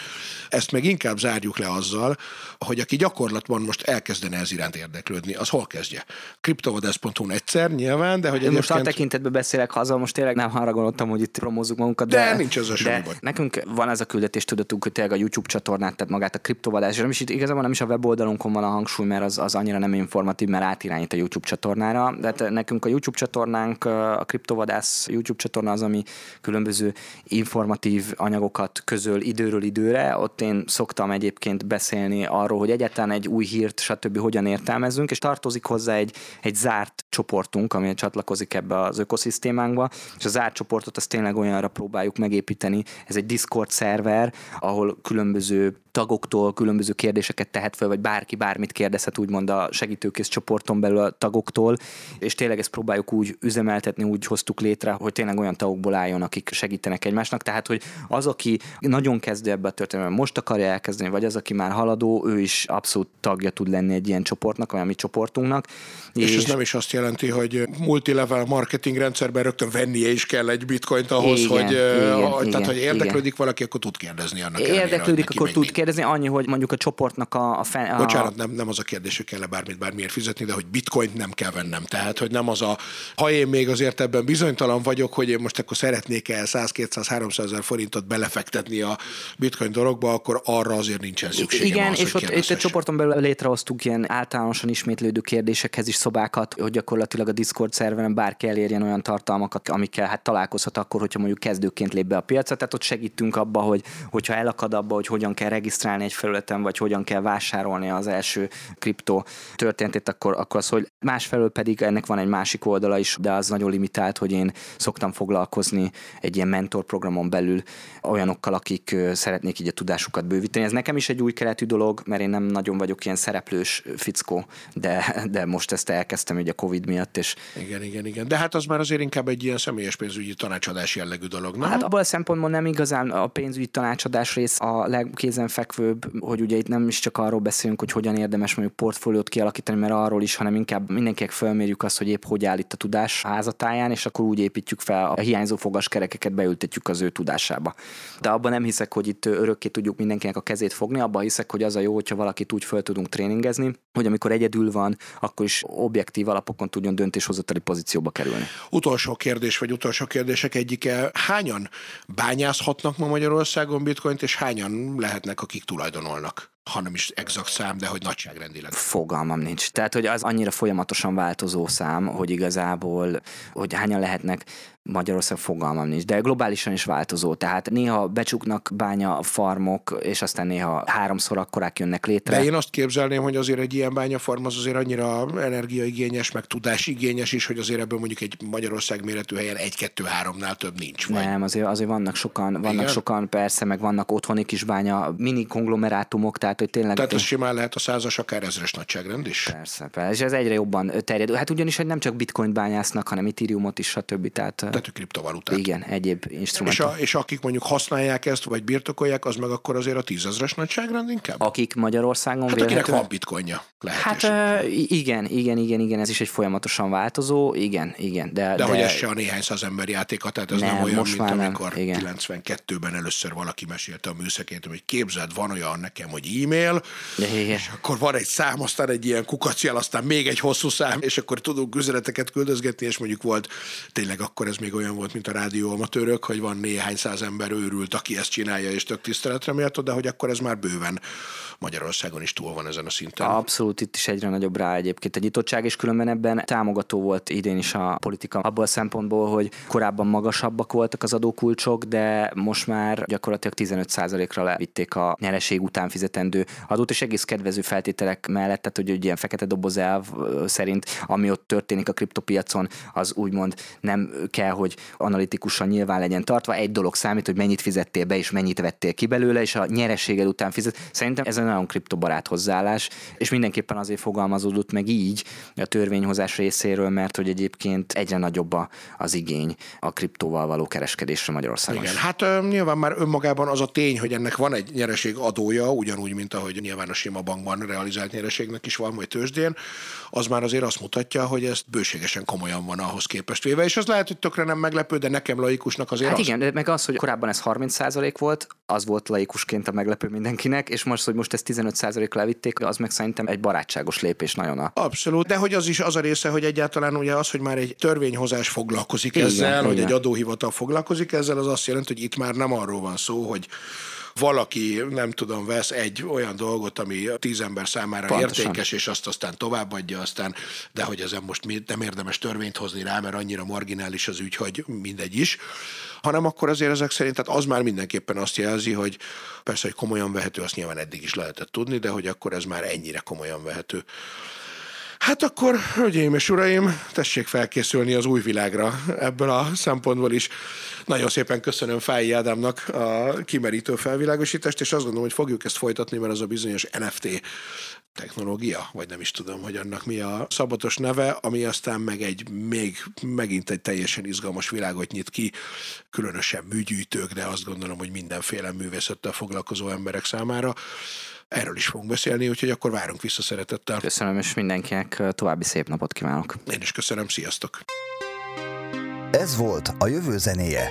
Ezt meg inkább zárjuk le azzal, hogy aki gyakorlatban most elkezdene ez iránt érdeklődni, az hol kezdje? Kriptovadász.hu egyszer, nyilván, de hogy egyébként... Most a tekintetben beszélek haza, most tényleg nem arra gondoltam, hogy itt promózzuk magunkat, de, de nincs ez a de nekünk van ez a küldetés tudatunk, hogy tényleg a YouTube csatornát, tehát magát a kriptovadás, és nem is itt igazából nem is a weboldalunkon van a hangsúly, mert az, az annyira nem informatív, mert átirányít a YouTube csatornára. De hát nekünk a YouTube csatornánk, a kriptovadász YouTube csatorna az, ami különböző informatív anyagokat közöl időről időre. Ott én szoktam egyébként beszélni arról, hogy egyáltalán egy új hírt, stb. hogyan értelmezünk, és tartozik hozzá egy, egy zárt csoportunk, ami csatlakozik ebbe az ökoszisztémánkba, és az zárt csoportot azt tényleg olyanra próbáljuk megépíteni. Ez egy Discord szerver, ahol különböző tagoktól különböző kérdéseket tehet fel, vagy bárki bármit kérdezhet úgymond a segítőkész csoporton belül a tagoktól, és tényleg ezt próbáljuk úgy üzemeltetni, úgy hoztuk létre, hogy tényleg olyan tagokból álljon, akik segítenek egymásnak. Tehát, hogy az, aki nagyon kezdő ebbe a történetben, most akarja elkezdeni, vagy az, aki már haladó, ő is abszolút tagja tud lenni egy ilyen csoportnak, vagy a mi csoportunknak. És, és ez nem is azt jelenti, hogy multilevel marketing rendszerben rögtön vennie is kell egy bitcoint ahhoz, igen, hogy, igen, tehát, igen, hogy érdeklődik igen. valaki, akkor tud kérdezni annak Érdeklődik, ellenére, akkor tud kérdezni, annyi, hogy mondjuk a csoportnak a... a, fen, a... Bocsánat, nem, nem az a kérdés, hogy kell-e bármit bármiért fizetni, de hogy bitcoint nem kell vennem. Tehát, hogy nem az a, ha én még azért ebben bizonytalan vagyok, hogy én most akkor szeretnék el 100, 200, 300 ezer forintot belefektetni a bitcoin dologba, akkor arra azért nincsen szükség. Igen, az, és ott itt a csoporton belül létrehoztuk ilyen általánosan ismétlődő kérdésekhez is szobákat, hogy akkor gyakorlatilag a Discord szerveren bárki elérjen olyan tartalmakat, amikkel hát találkozhat akkor, hogyha mondjuk kezdőként lép be a piacra. Tehát ott segítünk abba, hogy hogyha elakad abba, hogy hogyan kell regisztrálni egy felületen, vagy hogyan kell vásárolni az első kriptó történetét, akkor, akkor az, hogy másfelől pedig ennek van egy másik oldala is, de az nagyon limitált, hogy én szoktam foglalkozni egy ilyen mentorprogramon belül olyanokkal, akik szeretnék így a tudásukat bővíteni. Ez nekem is egy új keletű dolog, mert én nem nagyon vagyok ilyen szereplős fickó, de, de most ezt elkezdtem ugye a Covid miatt. És... Igen, igen, igen. De hát az már azért inkább egy ilyen személyes pénzügyi tanácsadás jellegű dolog, nem? Hát abban a szempontból nem igazán a pénzügyi tanácsadás rész a legkézenfekvőbb, hogy ugye itt nem is csak arról beszélünk, hogy hogyan érdemes mondjuk portfóliót kialakítani, mert arról is, hanem inkább mindenkinek fölmérjük azt, hogy épp hogy áll itt a tudás házatáján, és akkor úgy építjük fel a hiányzó fogaskerekeket, beültetjük az ő tudásába. De abban nem hiszek, hogy itt örökké tudjuk mindenkinek a kezét fogni, abban hiszek, hogy az a jó, hogyha valakit úgy föl tudunk tréningezni, hogy amikor egyedül van, akkor is objektív alapokon tudjon döntéshozatali pozícióba kerülni. Utolsó kérdés, vagy utolsó kérdések egyike. Hányan bányázhatnak ma Magyarországon bitcoint, és hányan lehetnek, akik tulajdonolnak? hanem is exakt szám, de hogy nagyságrendileg. Fogalmam nincs. Tehát, hogy az annyira folyamatosan változó szám, hogy igazából, hogy hányan lehetnek Magyarország fogalmam nincs, de globálisan is változó. Tehát néha becsuknak bánya farmok, és aztán néha háromszor akkorák jönnek létre. De én azt képzelném, hogy azért egy ilyen bányafarm az azért annyira energiaigényes, meg tudásigényes is, hogy azért ebből mondjuk egy Magyarország méretű helyen egy-kettő-háromnál több nincs. Vagy? Nem, azért, azért vannak sokan, vannak Igen? sokan persze, meg vannak otthoni kis bánya, mini konglomerátumok, tehát hogy tényleg... Tehát ez simán lehet a százas, akár ezres nagyságrend is? Persze, persze, és ez egyre jobban terjed. Hát ugyanis, hogy nem csak bitcoin bányásznak, hanem ethereumot is, stb. Tehát tehát kriptovalutát. Igen, egyéb instrumentum. És, a, és akik mondjuk használják ezt, vagy birtokolják, az meg akkor azért a tízezres nagyságrend inkább? Akik Magyarországon hát akinek van bitcoinja Hát uh, igen, igen, igen, igen, ez is egy folyamatosan változó, igen, igen. De, de, de hogy ez se a néhány száz ember játéka, tehát ez nem, nem olyan, most mint amikor nem. 92-ben először valaki mesélte a műszekét, hogy képzeld, van olyan nekem, hogy e-mail, igen. és akkor van egy szám, aztán egy ilyen kukacjel, aztán még egy hosszú szám, és akkor tudunk üzeneteket küldözgetni, és mondjuk volt, tényleg akkor ez még olyan volt, mint a rádió amatőrök, hogy van néhány száz ember őrült, aki ezt csinálja, és tök tiszteletre méltó, de hogy akkor ez már bőven Magyarországon is túl van ezen a szinten. Abszolút, itt is egyre nagyobb rá egyébként a nyitottság, és különben ebben támogató volt idén is a politika abból a szempontból, hogy korábban magasabbak voltak az adókulcsok, de most már gyakorlatilag 15%-ra levitték a nyereség után fizetendő adót, és egész kedvező feltételek mellett, tehát hogy egy ilyen fekete doboz elv szerint, ami ott történik a kriptopiacon, az úgymond nem kell, hogy analitikusan nyilván legyen tartva. Egy dolog számít, hogy mennyit fizettél be, és mennyit vettél ki belőle, és a nyereséged után fizet. Szerintem ez egy nagyon kriptobarát hozzáállás, és mindenképpen azért fogalmazódott meg így a törvényhozás részéről, mert hogy egyébként egyre nagyobb az igény a kriptóval való kereskedésre Magyarországon. Igen, hát nyilván már önmagában az a tény, hogy ennek van egy nyereség adója, ugyanúgy, mint ahogy nyilván a sima bankban realizált nyereségnek is van, vagy tőzsdén, az már azért azt mutatja, hogy ezt bőségesen komolyan van ahhoz képest véve, és az lehet, hogy tökre nem meglepő, de nekem laikusnak azért Hát az... igen, de meg az, hogy korábban ez 30% volt, az volt laikusként a meglepő mindenkinek, és most, hogy most ezt 15%-ra levitték, az meg szerintem egy barátságos lépés nagyon a... Abszolút, de hogy az is az a része, hogy egyáltalán ugye az, hogy már egy törvényhozás foglalkozik igen, ezzel, igen. hogy egy adóhivatal foglalkozik ezzel, az azt jelenti, hogy itt már nem arról van szó, hogy valaki, nem tudom, vesz egy olyan dolgot, ami tíz ember számára Pontosan. értékes, és azt aztán továbbadja, aztán, de hogy ezen most nem érdemes törvényt hozni rá, mert annyira marginális az ügy, hogy mindegy is, hanem akkor azért ezek szerint, tehát az már mindenképpen azt jelzi, hogy persze, hogy komolyan vehető, azt nyilván eddig is lehetett tudni, de hogy akkor ez már ennyire komolyan vehető. Hát akkor, hölgyeim és uraim, tessék felkészülni az új világra ebből a szempontból is. Nagyon szépen köszönöm Fáji Ádámnak a kimerítő felvilágosítást, és azt gondolom, hogy fogjuk ezt folytatni, mert az a bizonyos NFT technológia, vagy nem is tudom, hogy annak mi a szabatos neve, ami aztán meg egy még megint egy teljesen izgalmas világot nyit ki, különösen műgyűjtők, de azt gondolom, hogy mindenféle művészettel foglalkozó emberek számára. Erről is fogunk beszélni, úgyhogy akkor várunk vissza szeretettel. Köszönöm, és mindenkinek további szép napot kívánok. Én is köszönöm, sziasztok! Ez volt a jövő zenéje.